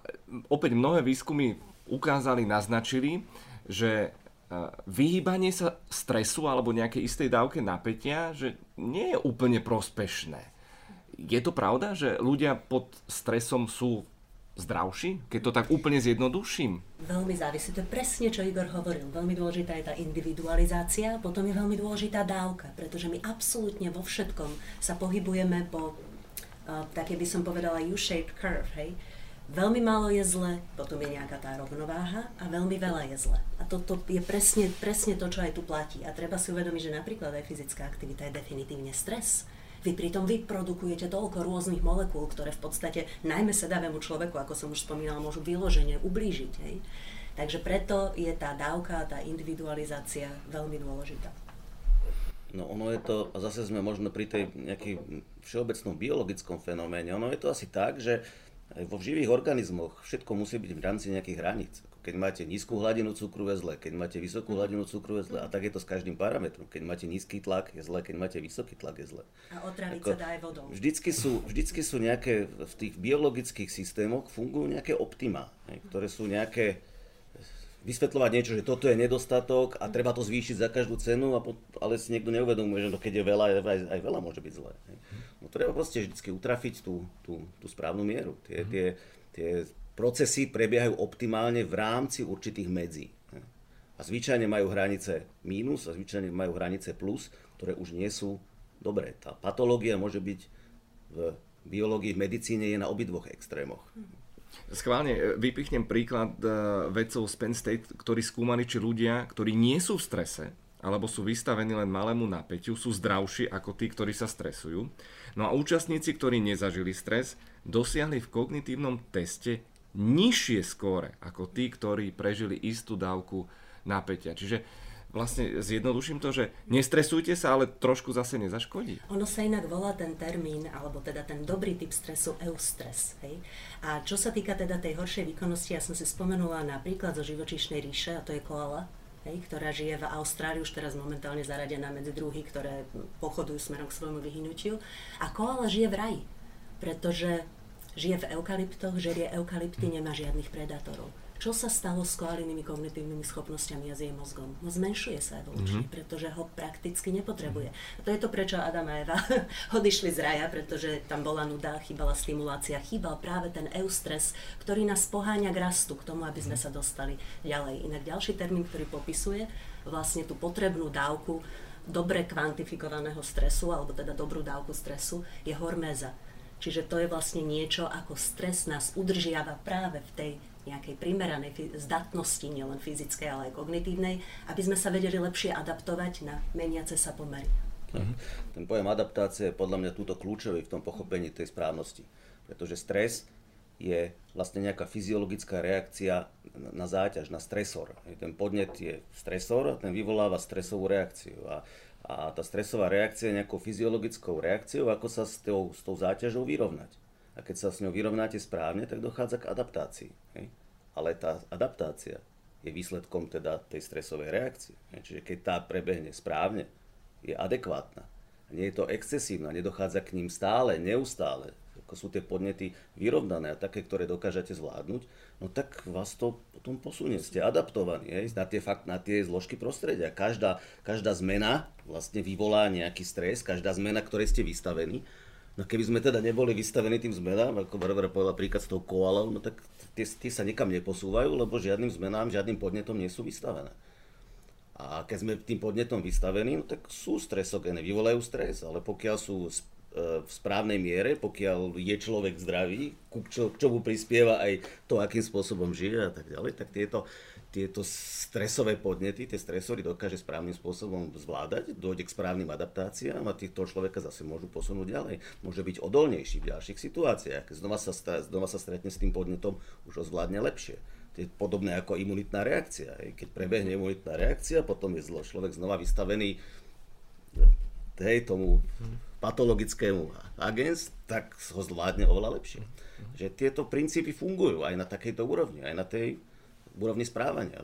A: opäť mnohé výskumy ukázali, naznačili, že e, vyhýbanie sa stresu alebo nejakej istej dávke napätia, že nie je úplne prospešné je to pravda, že ľudia pod stresom sú zdravší, keď to tak úplne zjednoduším?
C: Veľmi závisí. To je presne, čo Igor hovoril. Veľmi dôležitá je tá individualizácia, potom je veľmi dôležitá dávka, pretože my absolútne vo všetkom sa pohybujeme po uh, také by som povedala U-shaped curve, hej. Veľmi málo je zle, potom je nejaká tá rovnováha a veľmi veľa je zle. A toto je presne, presne to, čo aj tu platí. A treba si uvedomiť, že napríklad aj fyzická aktivita je definitívne stres vy pritom vyprodukujete toľko rôznych molekúl, ktoré v podstate najmä sedavému človeku, ako som už spomínala, môžu vyloženie ublížiť. Hej? Takže preto je tá dávka, tá individualizácia veľmi dôležitá.
B: No ono je to, a zase sme možno pri tej nejakej všeobecnom biologickom fenoméne, ono je to asi tak, že vo živých organizmoch všetko musí byť v rámci nejakých hraníc. Keď máte nízku hladinu cukru je zle, keď máte vysokú hladinu cukru je zle. A tak je to s každým parametrom. Keď máte nízky tlak je zle, keď máte vysoký tlak je zle.
C: A otraviť sa dá aj vodou.
B: Vždycky sú, vždycky sú nejaké, v tých biologických systémoch fungujú nejaké optima, ktoré sú nejaké vysvetľovať niečo, že toto je nedostatok a treba to zvýšiť za každú cenu, a pot, ale si niekto neuvedomuje, že no keď je veľa, aj, aj veľa môže byť zlé. No treba proste vždy utrafiť tú, tú, tú správnu mieru. Tie, tie, tie procesy prebiehajú optimálne v rámci určitých medzí. A zvyčajne majú hranice mínus a zvyčajne majú hranice plus, ktoré už nie sú dobré. Tá patológia môže byť v biológii, v medicíne je na obidvoch extrémoch.
A: Schválne e, vypichnem príklad e, vedcov z Penn State, ktorí skúmali, či ľudia, ktorí nie sú v strese, alebo sú vystavení len malému napätiu, sú zdravší ako tí, ktorí sa stresujú. No a účastníci, ktorí nezažili stres, dosiahli v kognitívnom teste nižšie skóre ako tí, ktorí prežili istú dávku napätia. Čiže vlastne zjednoduším to, že nestresujte sa, ale trošku zase nezaškodí.
C: Ono sa inak volá ten termín, alebo teda ten dobrý typ stresu eustres. Hej? A čo sa týka teda tej horšej výkonnosti, ja som si spomenula napríklad zo živočíšnej ríše, a to je koala, hej, ktorá žije v Austrálii, už teraz momentálne zaradená medzi druhy, ktoré pochodujú smerom k svojmu vyhnutiu. A koala žije v raji, pretože žije v eukalyptoch, žerie eukalypty, nemá žiadnych predátorov. Čo sa stalo s koalinými kognitívnymi schopnosťami a s jej mozgom? No zmenšuje sa evolučne, mm-hmm. pretože ho prakticky nepotrebuje. A to je to, prečo Adam a Eva [LAUGHS] odišli z raja, pretože tam bola nuda, chýbala stimulácia, chýbal práve ten eustres, ktorý nás poháňa k rastu, k tomu, aby sme sa dostali ďalej. Inak ďalší termín, ktorý popisuje vlastne tú potrebnú dávku dobre kvantifikovaného stresu, alebo teda dobrú dávku stresu, je horméza. Čiže to je vlastne niečo, ako stres nás udržiava práve v tej nejakej primeranej zdatnosti, nielen fyzickej, ale aj kognitívnej, aby sme sa vedeli lepšie adaptovať na meniace sa pomery.
B: Uh-huh. Ten pojem adaptácie je podľa mňa túto kľúčový v tom pochopení tej správnosti. Pretože stres je vlastne nejaká fyziologická reakcia na záťaž, na stresor. Ten podnet je stresor a ten vyvoláva stresovú reakciu. A, a tá stresová reakcia je nejakou fyziologickou reakciou, ako sa s tou, s tou záťažou vyrovnať a keď sa s ňou vyrovnáte správne, tak dochádza k adaptácii. Hej? Ale tá adaptácia je výsledkom teda tej stresovej reakcie. Hej? Čiže keď tá prebehne správne, je adekvátna. Nie je to excesívna, nedochádza k ním stále, neustále, ako sú tie podnety vyrovnané a také, ktoré dokážete zvládnuť, no tak vás to potom posunie. Ste adaptovaní hej, na, tie fakt, na tie zložky prostredia. Každá, každá zmena vlastne vyvolá nejaký stres, každá zmena, ktorej ste vystavení No keby sme teda neboli vystavení tým zmenám, ako Barbara povedala príklad s tou koalou, no tak tie, tie sa nikam neposúvajú, lebo žiadnym zmenám, žiadnym podnetom nie sú vystavené. A keď sme tým podnetom vystavení, no tak sú stresogéne, vyvolajú stres, ale pokiaľ sú v správnej miere, pokiaľ je človek zdravý, k, čo, k čomu prispieva aj to, akým spôsobom žije a tak ďalej, tak tieto tieto stresové podnety, tie stresory dokáže správnym spôsobom zvládať, dojde k správnym adaptáciám a týchto človeka zase môžu posunúť ďalej. Môže byť odolnejší v ďalších situáciách. Znova sa, znova sa stretne s tým podnetom, už ho zvládne lepšie. Je podobné ako imunitná reakcia. Keď prebehne imunitná reakcia, potom je človek znova vystavený hej, tomu patologickému agens, tak ho zvládne oveľa lepšie. Že tieto princípy fungujú aj na takejto úrovni, aj na tej úrovni správania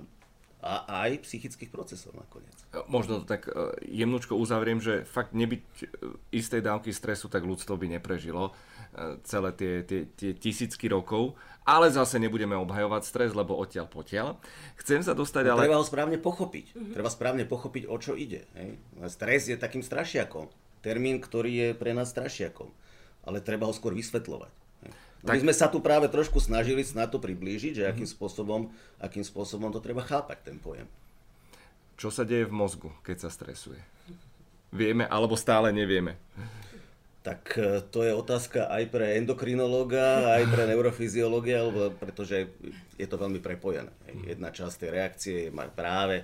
B: a aj psychických procesov nakoniec.
A: Možno to tak e, jemnúčko uzavriem, že fakt nebyť e, istej dávky stresu, tak ľudstvo by neprežilo e, celé tie, tie, tie tisícky rokov, ale zase nebudeme obhajovať stres, lebo odtiaľ potiaľ. Chcem sa dostať
B: no,
A: ale...
B: Treba ho správne pochopiť. Treba správne pochopiť, o čo ide. Hej? Stres je takým strašiakom. Termín, ktorý je pre nás strašiakom. Ale treba ho skôr vysvetľovať. No tak... My sme sa tu práve trošku snažili na to priblížiť, že akým mhm. spôsobom, akým spôsobom to treba chápať, ten pojem.
A: Čo sa deje v mozgu, keď sa stresuje? Vieme, alebo stále nevieme?
B: Tak e, to je otázka aj pre endokrinológa, aj pre neurofyziológia, pretože je to veľmi prepojené. Jedna časť tej reakcie je práve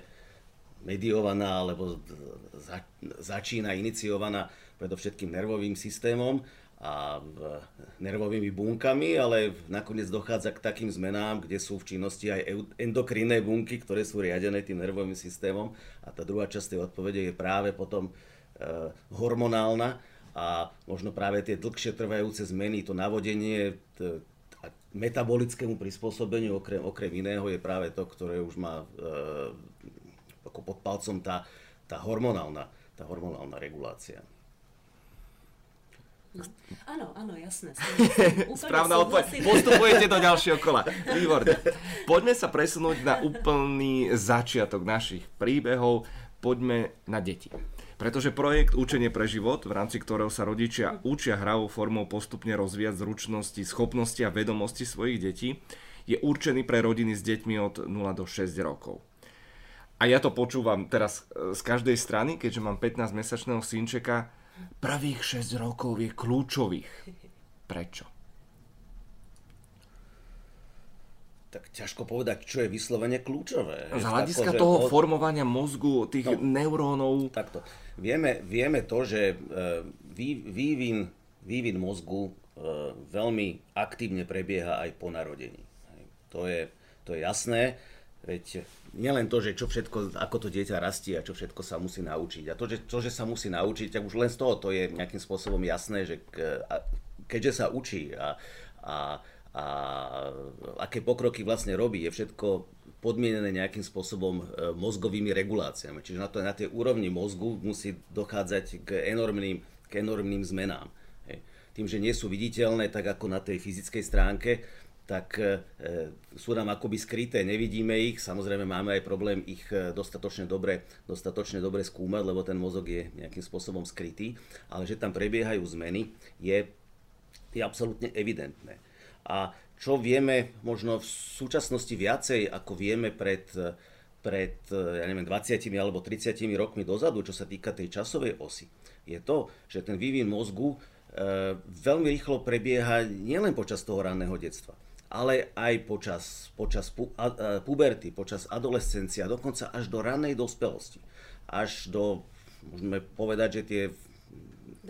B: mediovaná, alebo začína iniciovaná predovšetkým nervovým systémom a nervovými bunkami, ale nakoniec dochádza k takým zmenám, kde sú v činnosti aj endokrinné bunky, ktoré sú riadené tým nervovým systémom. A tá druhá časť tej odpovede je práve potom e, hormonálna a možno práve tie dlhšie trvajúce zmeny, to navodenie, t- metabolickému prispôsobeniu, okrem, okrem iného, je práve to, ktoré už má e, ako pod palcom tá, tá, hormonálna, tá hormonálna regulácia.
C: Áno, áno, jasné. [LAUGHS]
A: Správna odpoveď. Postupujete do ďalšieho kola. Výborne. Poďme sa presunúť na úplný začiatok našich príbehov. Poďme na deti. Pretože projekt Učenie pre život, v rámci ktorého sa rodičia učia hravou formou postupne rozvíjať zručnosti, schopnosti a vedomosti svojich detí, je určený pre rodiny s deťmi od 0 do 6 rokov. A ja to počúvam teraz z každej strany, keďže mám 15-mesačného synčeka, Prvých 6 rokov je kľúčových. Prečo?
B: Tak ťažko povedať, čo je vyslovene kľúčové.
A: Z hľadiska Tako, toho od... formovania mozgu, tých no, neurónov.
B: Takto. Vieme, vieme to, že e, vý, vývin, vývin mozgu e, veľmi aktívne prebieha aj po narodení. To je, to je jasné. Veď nielen to, že čo všetko, ako to dieťa rastie a čo všetko sa musí naučiť. A to, že, to, že sa musí naučiť, tak už len z toho to je nejakým spôsobom jasné, že keďže sa učí a, a, a aké pokroky vlastne robí, je všetko podmienené nejakým spôsobom e, mozgovými reguláciami. Čiže na, to, na tej úrovni mozgu musí dochádzať k enormným, k enormným zmenám. Hej. Tým, že nie sú viditeľné tak ako na tej fyzickej stránke, tak e, sú nám akoby skryté, nevidíme ich, samozrejme máme aj problém ich e, dostatočne dobre, dostatočne dobre skúmať, lebo ten mozog je nejakým spôsobom skrytý, ale že tam prebiehajú zmeny, je, je absolútne evidentné. A čo vieme možno v súčasnosti viacej, ako vieme pred, pred ja neviem, 20 alebo 30 rokmi dozadu, čo sa týka tej časovej osy, je to, že ten vývin mozgu e, veľmi rýchlo prebieha nielen počas toho ranného detstva ale aj počas, počas pu, a, puberty, počas adolescencie a dokonca až do ranej dospelosti. Až do, môžeme povedať, že tie,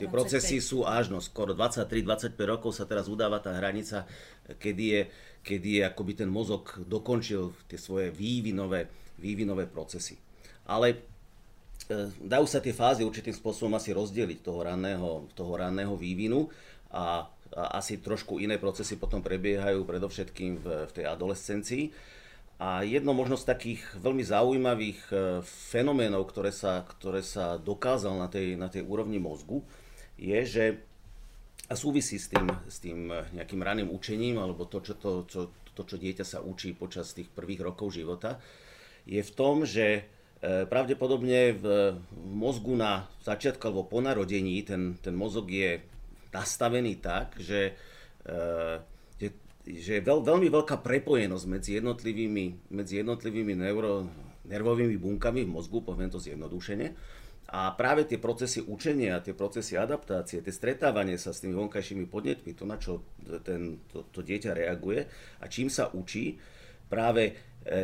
B: tie procesy sú až no, skoro 23-25 rokov sa teraz udáva tá hranica, kedy je, kedy je akoby ten mozog dokončil tie svoje vývinové, vývinové procesy. Ale e, dajú sa tie fázy určitým spôsobom asi rozdeliť toho ranného, toho ranného vývinu a asi trošku iné procesy potom prebiehajú predovšetkým v, v tej adolescencii. A jedno možno z takých veľmi zaujímavých e, fenoménov, ktoré sa, ktoré sa dokázal na tej, na tej úrovni mozgu, je, že a súvisí s tým, s tým nejakým raným učením, alebo to čo, to, čo, to, čo dieťa sa učí počas tých prvých rokov života, je v tom, že e, pravdepodobne v mozgu na začiatku alebo po narodení ten, ten mozog je nastavený tak, že, eh, že, že je veľ, veľmi veľká prepojenosť medzi jednotlivými, medzi jednotlivými neuro, nervovými bunkami v mozgu, poviem to zjednodušene. A práve tie procesy učenia, tie procesy adaptácie, tie stretávanie sa s tými vonkajšími podnetmi, to na čo ten, to, to dieťa reaguje a čím sa učí, práve e,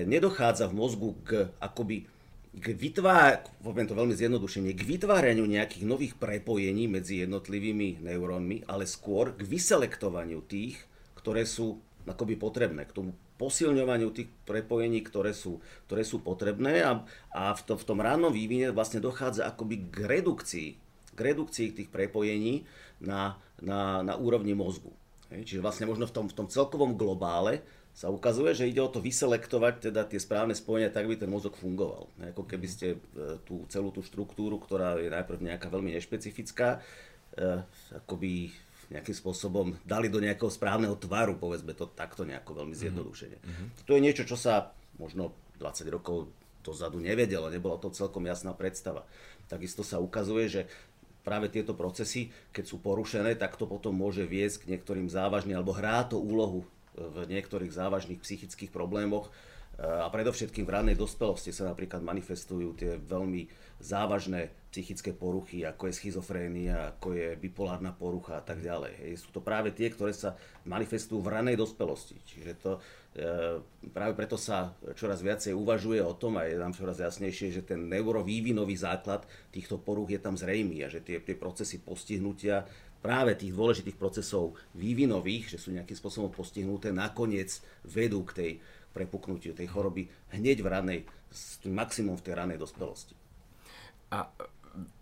B: nedochádza v mozgu k akoby k vytvár, poviem to veľmi zjednodušene, k vytváraniu nejakých nových prepojení medzi jednotlivými neurónmi, ale skôr k vyselektovaniu tých, ktoré sú akoby potrebné, k tomu posilňovaniu tých prepojení, ktoré sú, ktoré sú potrebné a, a v, to, v tom rannom vývine vlastne dochádza akoby k redukcii, k redukcii tých prepojení na, na, na úrovni mozgu. Čiže vlastne možno v tom, v tom celkovom globále sa ukazuje, že ide o to vyselektovať teda tie správne spojenia, tak by ten mozog fungoval. Ako keby ste e, tú celú tú štruktúru, ktorá je najprv nejaká veľmi nešpecifická, e, akoby nejakým spôsobom dali do nejakého správneho tvaru, povedzme to takto nejako veľmi mhm. zjednodušene. Mm-hmm. To je niečo, čo sa možno 20 rokov dozadu nevedelo, nebola to celkom jasná predstava. Takisto sa ukazuje, že práve tieto procesy, keď sú porušené, tak to potom môže viesť k niektorým závažným, alebo hrá to úlohu v niektorých závažných psychických problémoch a predovšetkým v rannej dospelosti sa napríklad manifestujú tie veľmi závažné psychické poruchy, ako je schizofrénia, ako je bipolárna porucha a tak ďalej. Hej. Sú to práve tie, ktoré sa manifestujú v ranej dospelosti. Čiže to, e, práve preto sa čoraz viacej uvažuje o tom a je nám čoraz jasnejšie, že ten neurovývinový základ týchto poruch je tam zrejmý a že tie, tie procesy postihnutia práve tých dôležitých procesov vývinových, že sú nejakým spôsobom postihnuté, nakoniec vedú k tej prepuknutiu tej choroby hneď v ranej, maximum v tej ranej dospelosti.
A: A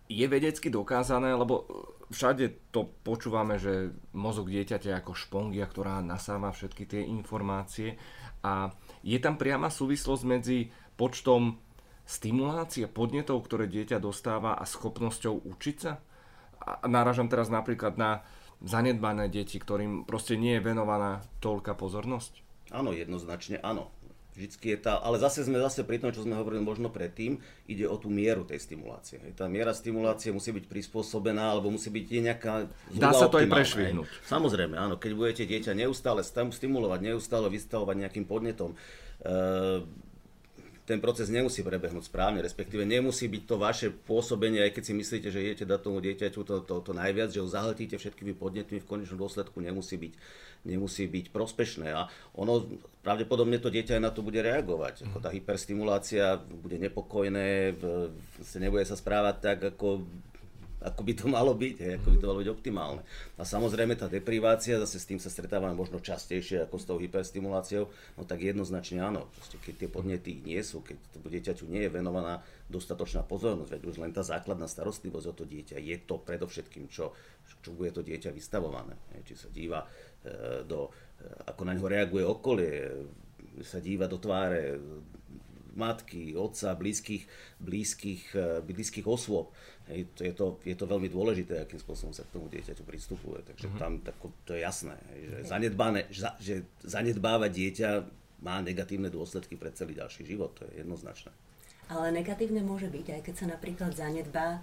A: je vedecky dokázané, lebo všade to počúvame, že mozog dieťaťa je ako špongia, ktorá nasáva všetky tie informácie a je tam priama súvislosť medzi počtom stimulácie, podnetov, ktoré dieťa dostáva a schopnosťou učiť sa? A náražam teraz napríklad na zanedbané deti, ktorým proste nie je venovaná toľká pozornosť?
B: Áno, jednoznačne áno. Vždycky je tá, ale zase sme zase pri tom, čo sme hovorili možno predtým, ide o tú mieru tej stimulácie. Tá miera stimulácie musí byť prispôsobená, alebo musí byť nejaká
A: Dá sa to aj prešvihnúť.
B: Samozrejme, áno. Keď budete dieťa neustále stimulovať, neustále vystavovať nejakým podnetom, e- ten proces nemusí prebehnúť správne, respektíve nemusí byť to vaše pôsobenie, aj keď si myslíte, že idete dať tomu dieťaťu to, to, to najviac, že ho zahltíte všetkými podnetmi, v konečnom dôsledku nemusí byť, nemusí byť prospešné. A ono, pravdepodobne to dieťa aj na to bude reagovať. Ako tá hyperstimulácia bude nepokojné, nebude sa správať tak, ako ako by to malo byť, hej, ako by to malo byť optimálne. A samozrejme tá deprivácia, zase s tým sa stretávame možno častejšie ako s tou hyperstimuláciou, no tak jednoznačne áno, proste, keď tie podnety nie sú, keď to dieťaťu nie je venovaná dostatočná pozornosť, veď už len tá základná starostlivosť o to dieťa je to predovšetkým, čo, čo bude to dieťa vystavované. Hej, či sa díva e, do, e, ako na ňo reaguje okolie, sa díva do tváre matky, otca, blízkych, blízkych, e, blízkych osôb. Hej, to je, to, je to veľmi dôležité, akým spôsobom sa k tomu dieťaťu pristupuje. Takže mm-hmm. tam tako, to je jasné, hej, že, zanedbané, že, že zanedbávať dieťa má negatívne dôsledky pre celý ďalší život, to je jednoznačné.
C: Ale negatívne môže byť, aj keď sa napríklad zanedbá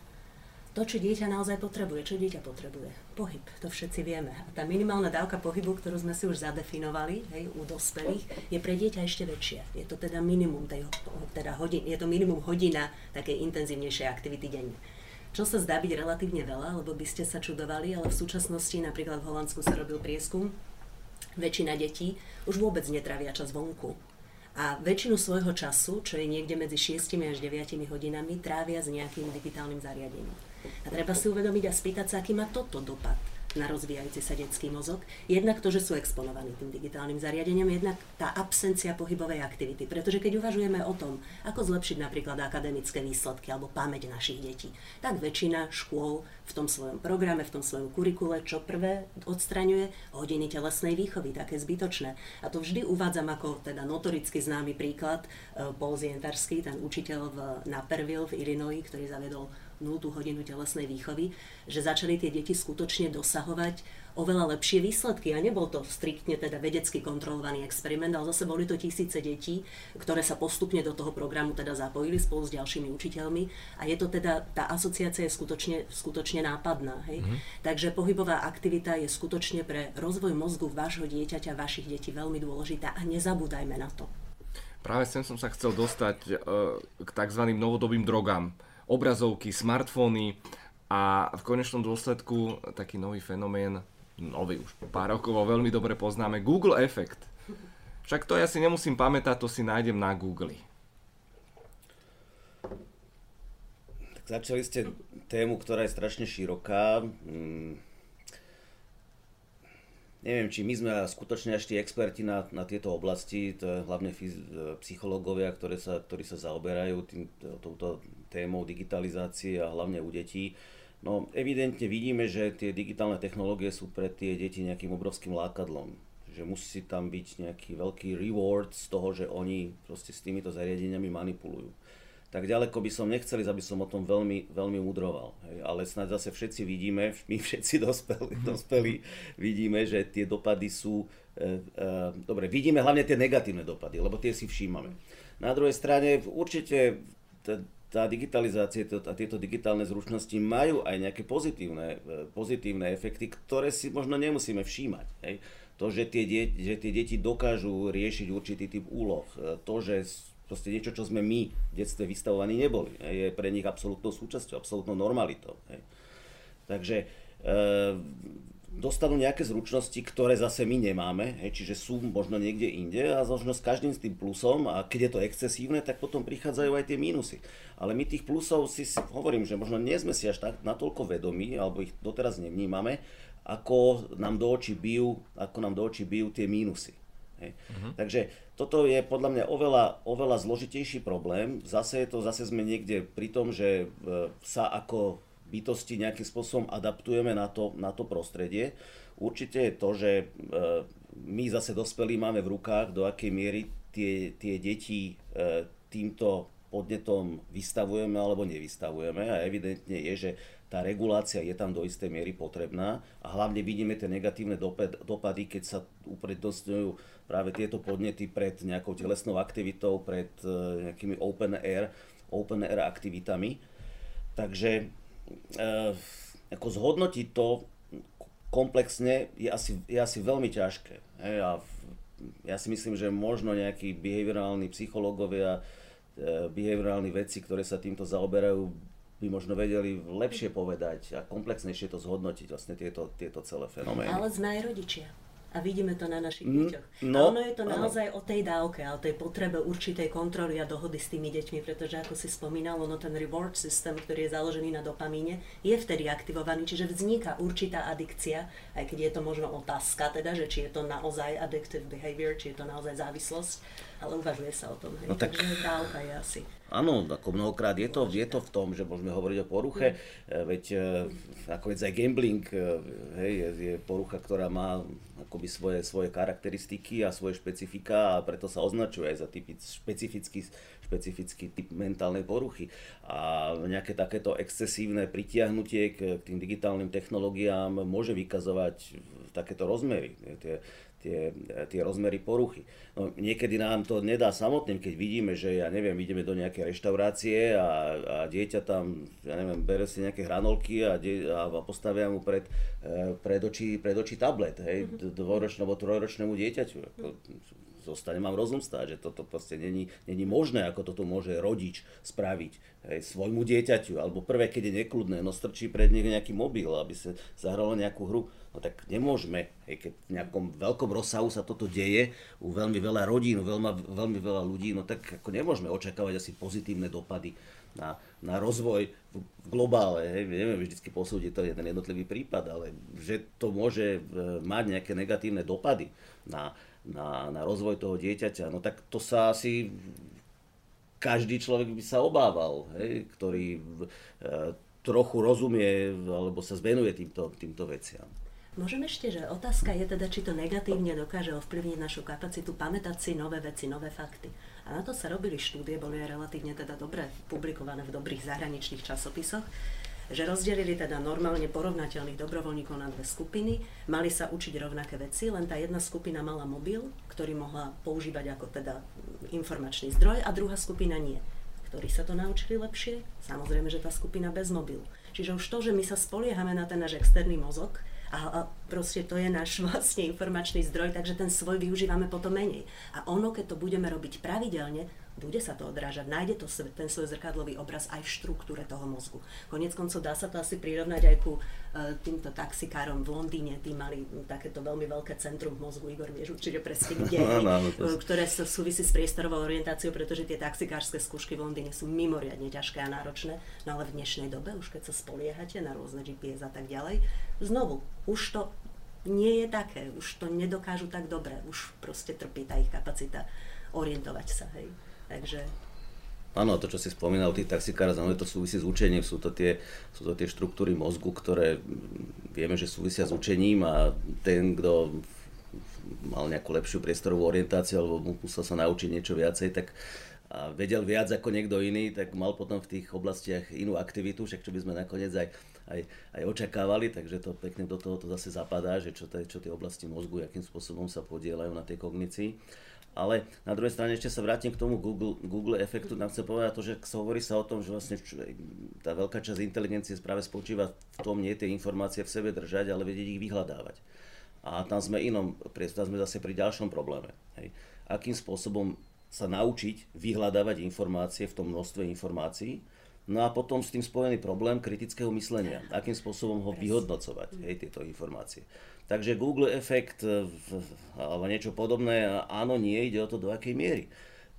C: to, čo dieťa naozaj potrebuje. Čo dieťa potrebuje? Pohyb, to všetci vieme. A tá minimálna dávka pohybu, ktorú sme si už zadefinovali hej, u dospelých, je pre dieťa ešte väčšia. Je to teda minimum, tej, teda hodin, je to minimum hodina takej intenzívnejšej aktivity denne. Čo sa zdá byť relatívne veľa, lebo by ste sa čudovali, ale v súčasnosti napríklad v Holandsku sa robil prieskum, väčšina detí už vôbec netravia čas vonku. A väčšinu svojho času, čo je niekde medzi 6 až 9 hodinami, trávia s nejakým digitálnym zariadením. A treba si uvedomiť a spýtať sa, aký má toto dopad na rozvíjajúci sa detský mozog. Jednak to, že sú exponovaní tým digitálnym zariadeniam, jednak tá absencia pohybovej aktivity. Pretože keď uvažujeme o tom, ako zlepšiť napríklad akademické výsledky alebo pamäť našich detí, tak väčšina škôl v tom svojom programe, v tom svojom kurikule, čo prvé odstraňuje hodiny telesnej výchovy, také zbytočné. A to vždy uvádzam ako teda notoricky známy príklad e, Paul Zientarský, ten učiteľ v Naperville v Illinois, ktorý zavedol 0 hodinu telesnej výchovy, že začali tie deti skutočne dosahovať oveľa lepšie výsledky. A nebol to striktne teda vedecky kontrolovaný experiment, ale zase boli to tisíce detí, ktoré sa postupne do toho programu teda zapojili spolu s ďalšími učiteľmi. A je to teda, tá asociácia je skutočne, skutočne nápadná. Hej? Mm-hmm. Takže pohybová aktivita je skutočne pre rozvoj mozgu vášho dieťaťa, vašich detí veľmi dôležitá a nezabúdajme na to.
A: Práve sem som sa chcel dostať e, k tzv. novodobým drogám obrazovky, smartfóny a v konečnom dôsledku taký nový fenomén, nový už pár rokov veľmi dobre poznáme, Google efekt. Však to ja si nemusím pamätať, to si nájdem na Google.
B: Tak začali ste tému, ktorá je strašne široká. Neviem, či my sme skutočne ešte experti na, na tieto oblasti, to je hlavne psychológovia, ktoré sa, ktorí sa zaoberajú tým, touto témou digitalizácie a hlavne u detí. No evidentne vidíme, že tie digitálne technológie sú pre tie deti nejakým obrovským lákadlom. Že musí tam byť nejaký veľký reward z toho, že oni proste s týmito zariadeniami manipulujú tak ďaleko by som nechcel aby som o tom veľmi, veľmi mudroval. Hej. Ale snáď zase všetci vidíme, [LAUGHS] my všetci dospelí, dospelí vidíme, že tie dopady sú... E, e, dobre, vidíme hlavne tie negatívne dopady, lebo tie si všímame. Na druhej strane určite tá, tá digitalizácia a tieto digitálne zručnosti majú aj nejaké pozitívne, e, pozitívne efekty, ktoré si možno nemusíme všímať. Hej. To, že tie, deti, že tie deti dokážu riešiť určitý typ úloh, e, to, že proste niečo, čo sme my v detstve vystavovaní neboli. Je pre nich absolútnou súčasťou, absolútnou normalitou. Takže e, dostanú nejaké zručnosti, ktoré zase my nemáme, hej, čiže sú možno niekde inde a možno s každým s tým plusom a keď je to excesívne, tak potom prichádzajú aj tie mínusy. Ale my tých plusov si, si hovorím, že možno nie sme si až tak natoľko vedomí, alebo ich doteraz nevnímame, ako nám do očí bijú, ako nám do očí bijú tie mínusy. Hej. Uh-huh. Takže toto je podľa mňa oveľa, oveľa zložitejší problém. Zase je to, zase sme niekde pri tom, že e, sa ako bytosti nejakým spôsobom adaptujeme na to, na to prostredie. Určite je to, že e, my zase dospelí máme v rukách, do akej miery tie, tie deti e, týmto podnetom vystavujeme alebo nevystavujeme a evidentne je, že tá regulácia je tam do istej miery potrebná a hlavne vidíme tie negatívne dopady, keď sa uprednostňujú práve tieto podnety pred nejakou telesnou aktivitou, pred e, nejakými open air, open air aktivitami. Takže e, ako zhodnotiť to komplexne je asi, je asi veľmi ťažké. Hej, ja si myslím, že možno nejakí behaviorálni psychológovia, e, behaviorálni vedci, ktoré sa týmto zaoberajú, by možno vedeli lepšie povedať a komplexnejšie to zhodnotiť vlastne tieto, tieto celé fenomény.
C: Ale sme aj rodičia a vidíme to na našich deťoch. No, a ono je to áno. naozaj o tej dávke a o tej potrebe určitej kontroly a dohody s tými deťmi, pretože ako si spomínal, ono ten reward system, ktorý je založený na dopamíne, je vtedy aktivovaný, čiže vzniká určitá adikcia, aj keď je to možno otázka, teda, že či je to naozaj addictive behavior, či je to naozaj závislosť, ale uvažuje sa o tom. Hej. No tak... Takže dávka je asi.
B: Áno, ako mnohokrát je to, je to v tom, že môžeme hovoriť o poruche, mm. veď e, nakoniec aj gambling e, hej, je, je porucha, ktorá má akoby svoje, svoje charakteristiky a svoje špecifika a preto sa označuje aj za typic, špecifický, špecifický typ mentálnej poruchy. A nejaké takéto excesívne pritiahnutie k tým digitálnym technológiám môže vykazovať takéto rozmery. Tie, tie, tie rozmery poruchy. No, niekedy nám to nedá samotným, keď vidíme, že ja neviem, ideme do nejakej reštaurácie a, a dieťa tam, ja neviem, bere si nejaké hranolky a, die, a postavia mu pred, e, pred, oči, pred oči tablet, hej, mhm. dvoročnému alebo trojročnému dieťaťu. Ako, zostane mám rozum stáť, že toto proste není, není možné, ako toto môže rodič spraviť hej, svojmu dieťaťu, alebo prvé, keď je nekludné, no strčí pred nich nejaký mobil, aby sa zahralo nejakú hru No tak nemôžeme, hej, keď v nejakom veľkom rozsahu sa toto deje u veľmi veľa rodín, veľma, veľmi veľa ľudí, no tak ako nemôžeme očakávať asi pozitívne dopady na, na rozvoj v, v globále. Hej. Nevieme vždy posúdiť to jeden jednotlivý prípad, ale že to môže e, mať nejaké negatívne dopady na, na, na rozvoj toho dieťaťa, no tak to sa asi každý človek by sa obával, hej, ktorý e, trochu rozumie alebo sa zvenuje týmto, týmto veciam.
C: Môžem ešte, že otázka je teda, či to negatívne dokáže ovplyvniť našu kapacitu pamätať si nové veci, nové fakty. A na to sa robili štúdie, boli aj relatívne teda dobre publikované v dobrých zahraničných časopisoch, že rozdelili teda normálne porovnateľných dobrovoľníkov na dve skupiny, mali sa učiť rovnaké veci, len tá jedna skupina mala mobil, ktorý mohla používať ako teda informačný zdroj a druhá skupina nie. Ktorí sa to naučili lepšie? Samozrejme, že tá skupina bez mobilu. Čiže už to, že my sa spoliehame na ten náš externý mozog, a, a proste to je náš vlastne informačný zdroj, takže ten svoj využívame potom menej. A ono, keď to budeme robiť pravidelne, bude sa to odrážať, nájde to ten svoj zrkadlový obraz aj v štruktúre toho mozgu. Konec koncov dá sa to asi prirovnať aj ku uh, týmto taxikárom v Londýne, tí mali takéto veľmi veľké centrum v mozgu, Igor vieš určite presne [LAUGHS] kde, ktoré sa súvisí s priestorovou orientáciou, pretože tie taxikárske skúšky v Londýne sú mimoriadne ťažké a náročné, no ale v dnešnej dobe, už keď sa spoliehate na rôzne GPS a tak ďalej, znovu, už to nie je také, už to nedokážu tak dobre, už proste trpí tá ich kapacita orientovať sa, hej. Takže
B: Áno, to, čo si spomínal, tých taxikárov, znamená, to súvisí s učením, sú to, tie, sú to tie štruktúry mozgu, ktoré vieme, že súvisia s učením a ten, kto mal nejakú lepšiu priestorovú orientáciu alebo musel sa naučiť niečo viacej, tak a vedel viac ako niekto iný, tak mal potom v tých oblastiach inú aktivitu, však čo by sme nakoniec aj, aj, aj očakávali, takže to pekne do toho to zase zapadá, že čo, čo tie oblasti mozgu, akým spôsobom sa podielajú na tej kognícii. Ale na druhej strane ešte sa vrátim k tomu Google, Google efektu. Nám chcem povedať to, že hovorí sa o tom, že vlastne tá veľká časť inteligencie práve spočíva v tom, nie tie informácie v sebe držať, ale vedieť ich vyhľadávať. A tam sme inom, tam sme zase pri ďalšom probléme. Hej. Akým spôsobom sa naučiť vyhľadávať informácie v tom množstve informácií, No a potom s tým spojený problém kritického myslenia. Akým spôsobom ho vyhodnocovať, hej, tieto informácie. Takže Google efekt e, alebo niečo podobné, áno, nie, ide o to do akej miery.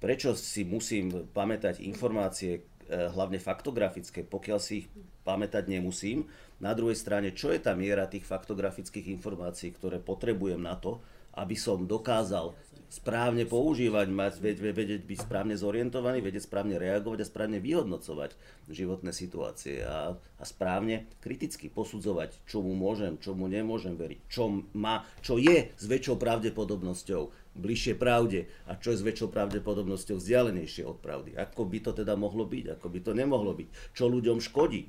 B: Prečo si musím pamätať informácie, e, hlavne faktografické, pokiaľ si ich pamätať nemusím. Na druhej strane, čo je tá miera tých faktografických informácií, ktoré potrebujem na to, aby som dokázal správne používať, mať, vedieť byť správne zorientovaný, vedieť správne reagovať a správne vyhodnocovať životné situácie a, a správne kriticky posudzovať, čo mu môžem, čo mu nemôžem veriť, čo, má, čo je s väčšou pravdepodobnosťou bližšie pravde a čo je s väčšou pravdepodobnosťou vzdialenejšie od pravdy. Ako by to teda mohlo byť, ako by to nemohlo byť. Čo ľuďom škodí,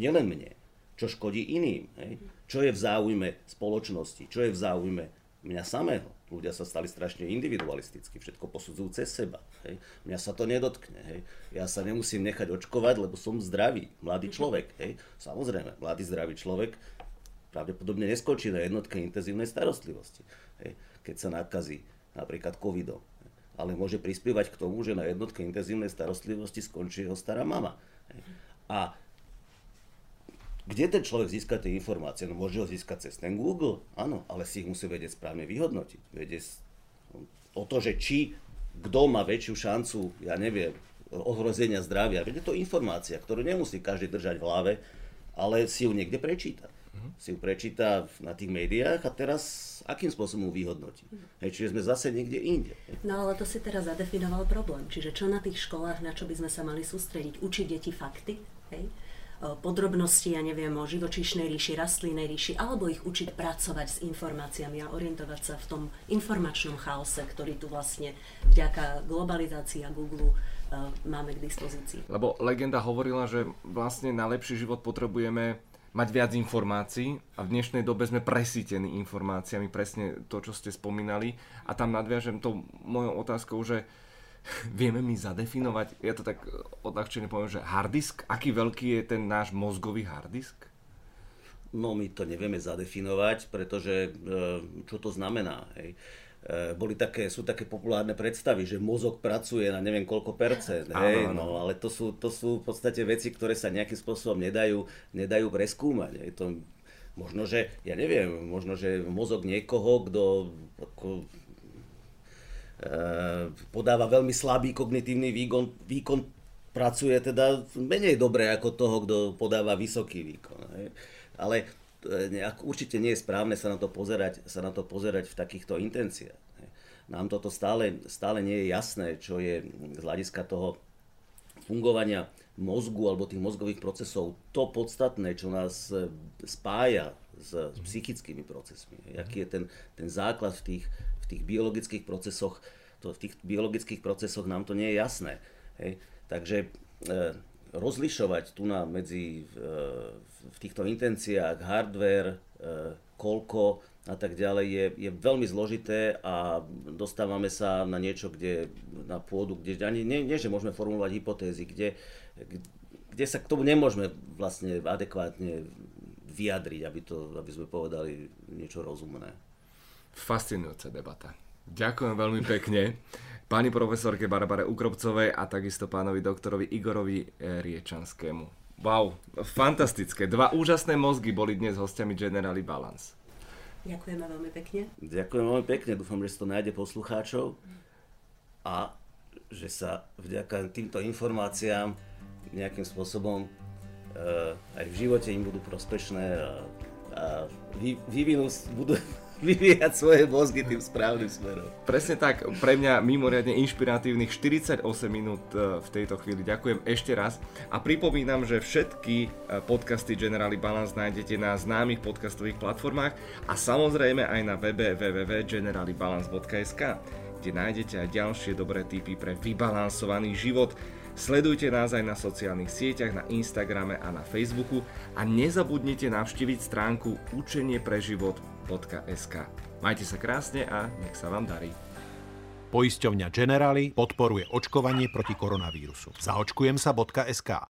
B: nielen mne, čo škodí iným, hej? čo je v záujme spoločnosti, čo je v záujme mňa samého. Ľudia sa stali strašne individualisticky, všetko posudzujú cez seba. Hej. Mňa sa to nedotkne. Hej. Ja sa nemusím nechať očkovať, lebo som zdravý, mladý mhm. človek. Hej. Samozrejme, mladý zdravý človek pravdepodobne neskončí na jednotke intenzívnej starostlivosti, hej. keď sa nakazí napríklad covidom. Ale môže prispievať k tomu, že na jednotke intenzívnej starostlivosti skončí jeho stará mama. Hej. A kde ten človek získa tie informácie? No môže ho získať cez ten Google, áno, ale si ich musí vedieť správne vyhodnotiť. Vedieť o to, že či kto má väčšiu šancu, ja neviem, ohrozenia zdravia. Veď je to informácia, ktorú nemusí každý držať v hlave, ale si ju niekde prečíta. Uh-huh. Si ju prečíta na tých médiách a teraz akým spôsobom ju vyhodnotí. Uh-huh. Hej, čiže sme zase niekde inde.
C: No ale to si teraz zadefinoval problém. Čiže čo na tých školách, na čo by sme sa mali sústrediť? Učiť deti fakty? Hej? Podrobnosti, ja neviem, o živočíšnej ríši, rastlinnej ríši, alebo ich učiť pracovať s informáciami a orientovať sa v tom informačnom chaose, ktorý tu vlastne vďaka globalizácii a Google máme k dispozícii.
A: Lebo legenda hovorila, že vlastne na lepší život potrebujeme mať viac informácií a v dnešnej dobe sme presítení informáciami, presne to, čo ste spomínali. A tam nadviažem tou mojou otázkou, že [LAUGHS] vieme my zadefinovať, ja to tak odľahčene poviem, že hardisk, aký veľký je ten náš mozgový hardisk?
B: No my to nevieme zadefinovať, pretože e, čo to znamená? Hej? E, boli také, sú také populárne predstavy, že mozog pracuje na neviem koľko percent, hej? Áno, áno. No, ale to sú, to sú v podstate veci, ktoré sa nejakým spôsobom nedajú, nedajú preskúmať. Hej? To, možno, že, ja neviem, možno, že mozog niekoho, kto ako, podáva veľmi slabý kognitívny výkon, výkon pracuje teda menej dobre ako toho, kto podáva vysoký výkon. Hej. Ale eh, určite nie je správne sa na to pozerať, sa na to pozerať v takýchto intenciách. Hej. Nám toto stále, stále nie je jasné, čo je z hľadiska toho fungovania mozgu alebo tých mozgových procesov to podstatné, čo nás eh, spája s, s psychickými procesmi. Aký je ten, ten základ v tých, tých biologických procesoch, to, v tých biologických procesoch nám to nie je jasné. Hej. Takže e, rozlišovať tu na medzi e, v týchto intenciách hardware, e, koľko a tak ďalej je, je veľmi zložité a dostávame sa na niečo, kde na pôdu, kde ani nie, nie že môžeme formulovať hypotézy, kde, kde sa k tomu nemôžeme vlastne adekvátne vyjadriť, aby, to, aby sme povedali niečo rozumné.
A: Fascinujúca debata. Ďakujem veľmi pekne pani profesorke Barbare Ukropcovej a takisto pánovi doktorovi Igorovi eh, Riečanskému. Wow, fantastické. Dva úžasné mozgy boli dnes hostiami Generali Balance.
C: Ďakujeme veľmi pekne.
B: Ďakujem veľmi pekne, dúfam, že si to nájde poslucháčov a že sa vďaka týmto informáciám nejakým spôsobom uh, aj v živote im budú prospešné a, a vy, vyvinú, budú, vyvíjať svoje mozgy tým správnym smerom.
A: Presne tak, pre mňa mimoriadne inšpiratívnych 48 minút e, v tejto chvíli. Ďakujem ešte raz a pripomínam, že všetky e, podcasty Generali Balance nájdete na známych podcastových platformách a samozrejme aj na webe www.generalibalance.sk kde nájdete aj ďalšie dobré tipy pre vybalansovaný život. Sledujte nás aj na sociálnych sieťach, na Instagrame a na Facebooku a nezabudnite navštíviť stránku učenie pre život www.generali.sk. Majte sa krásne a nech sa vám darí.
D: Poisťovňa Generali podporuje očkovanie proti koronavírusu. Zaočkujem sa.sk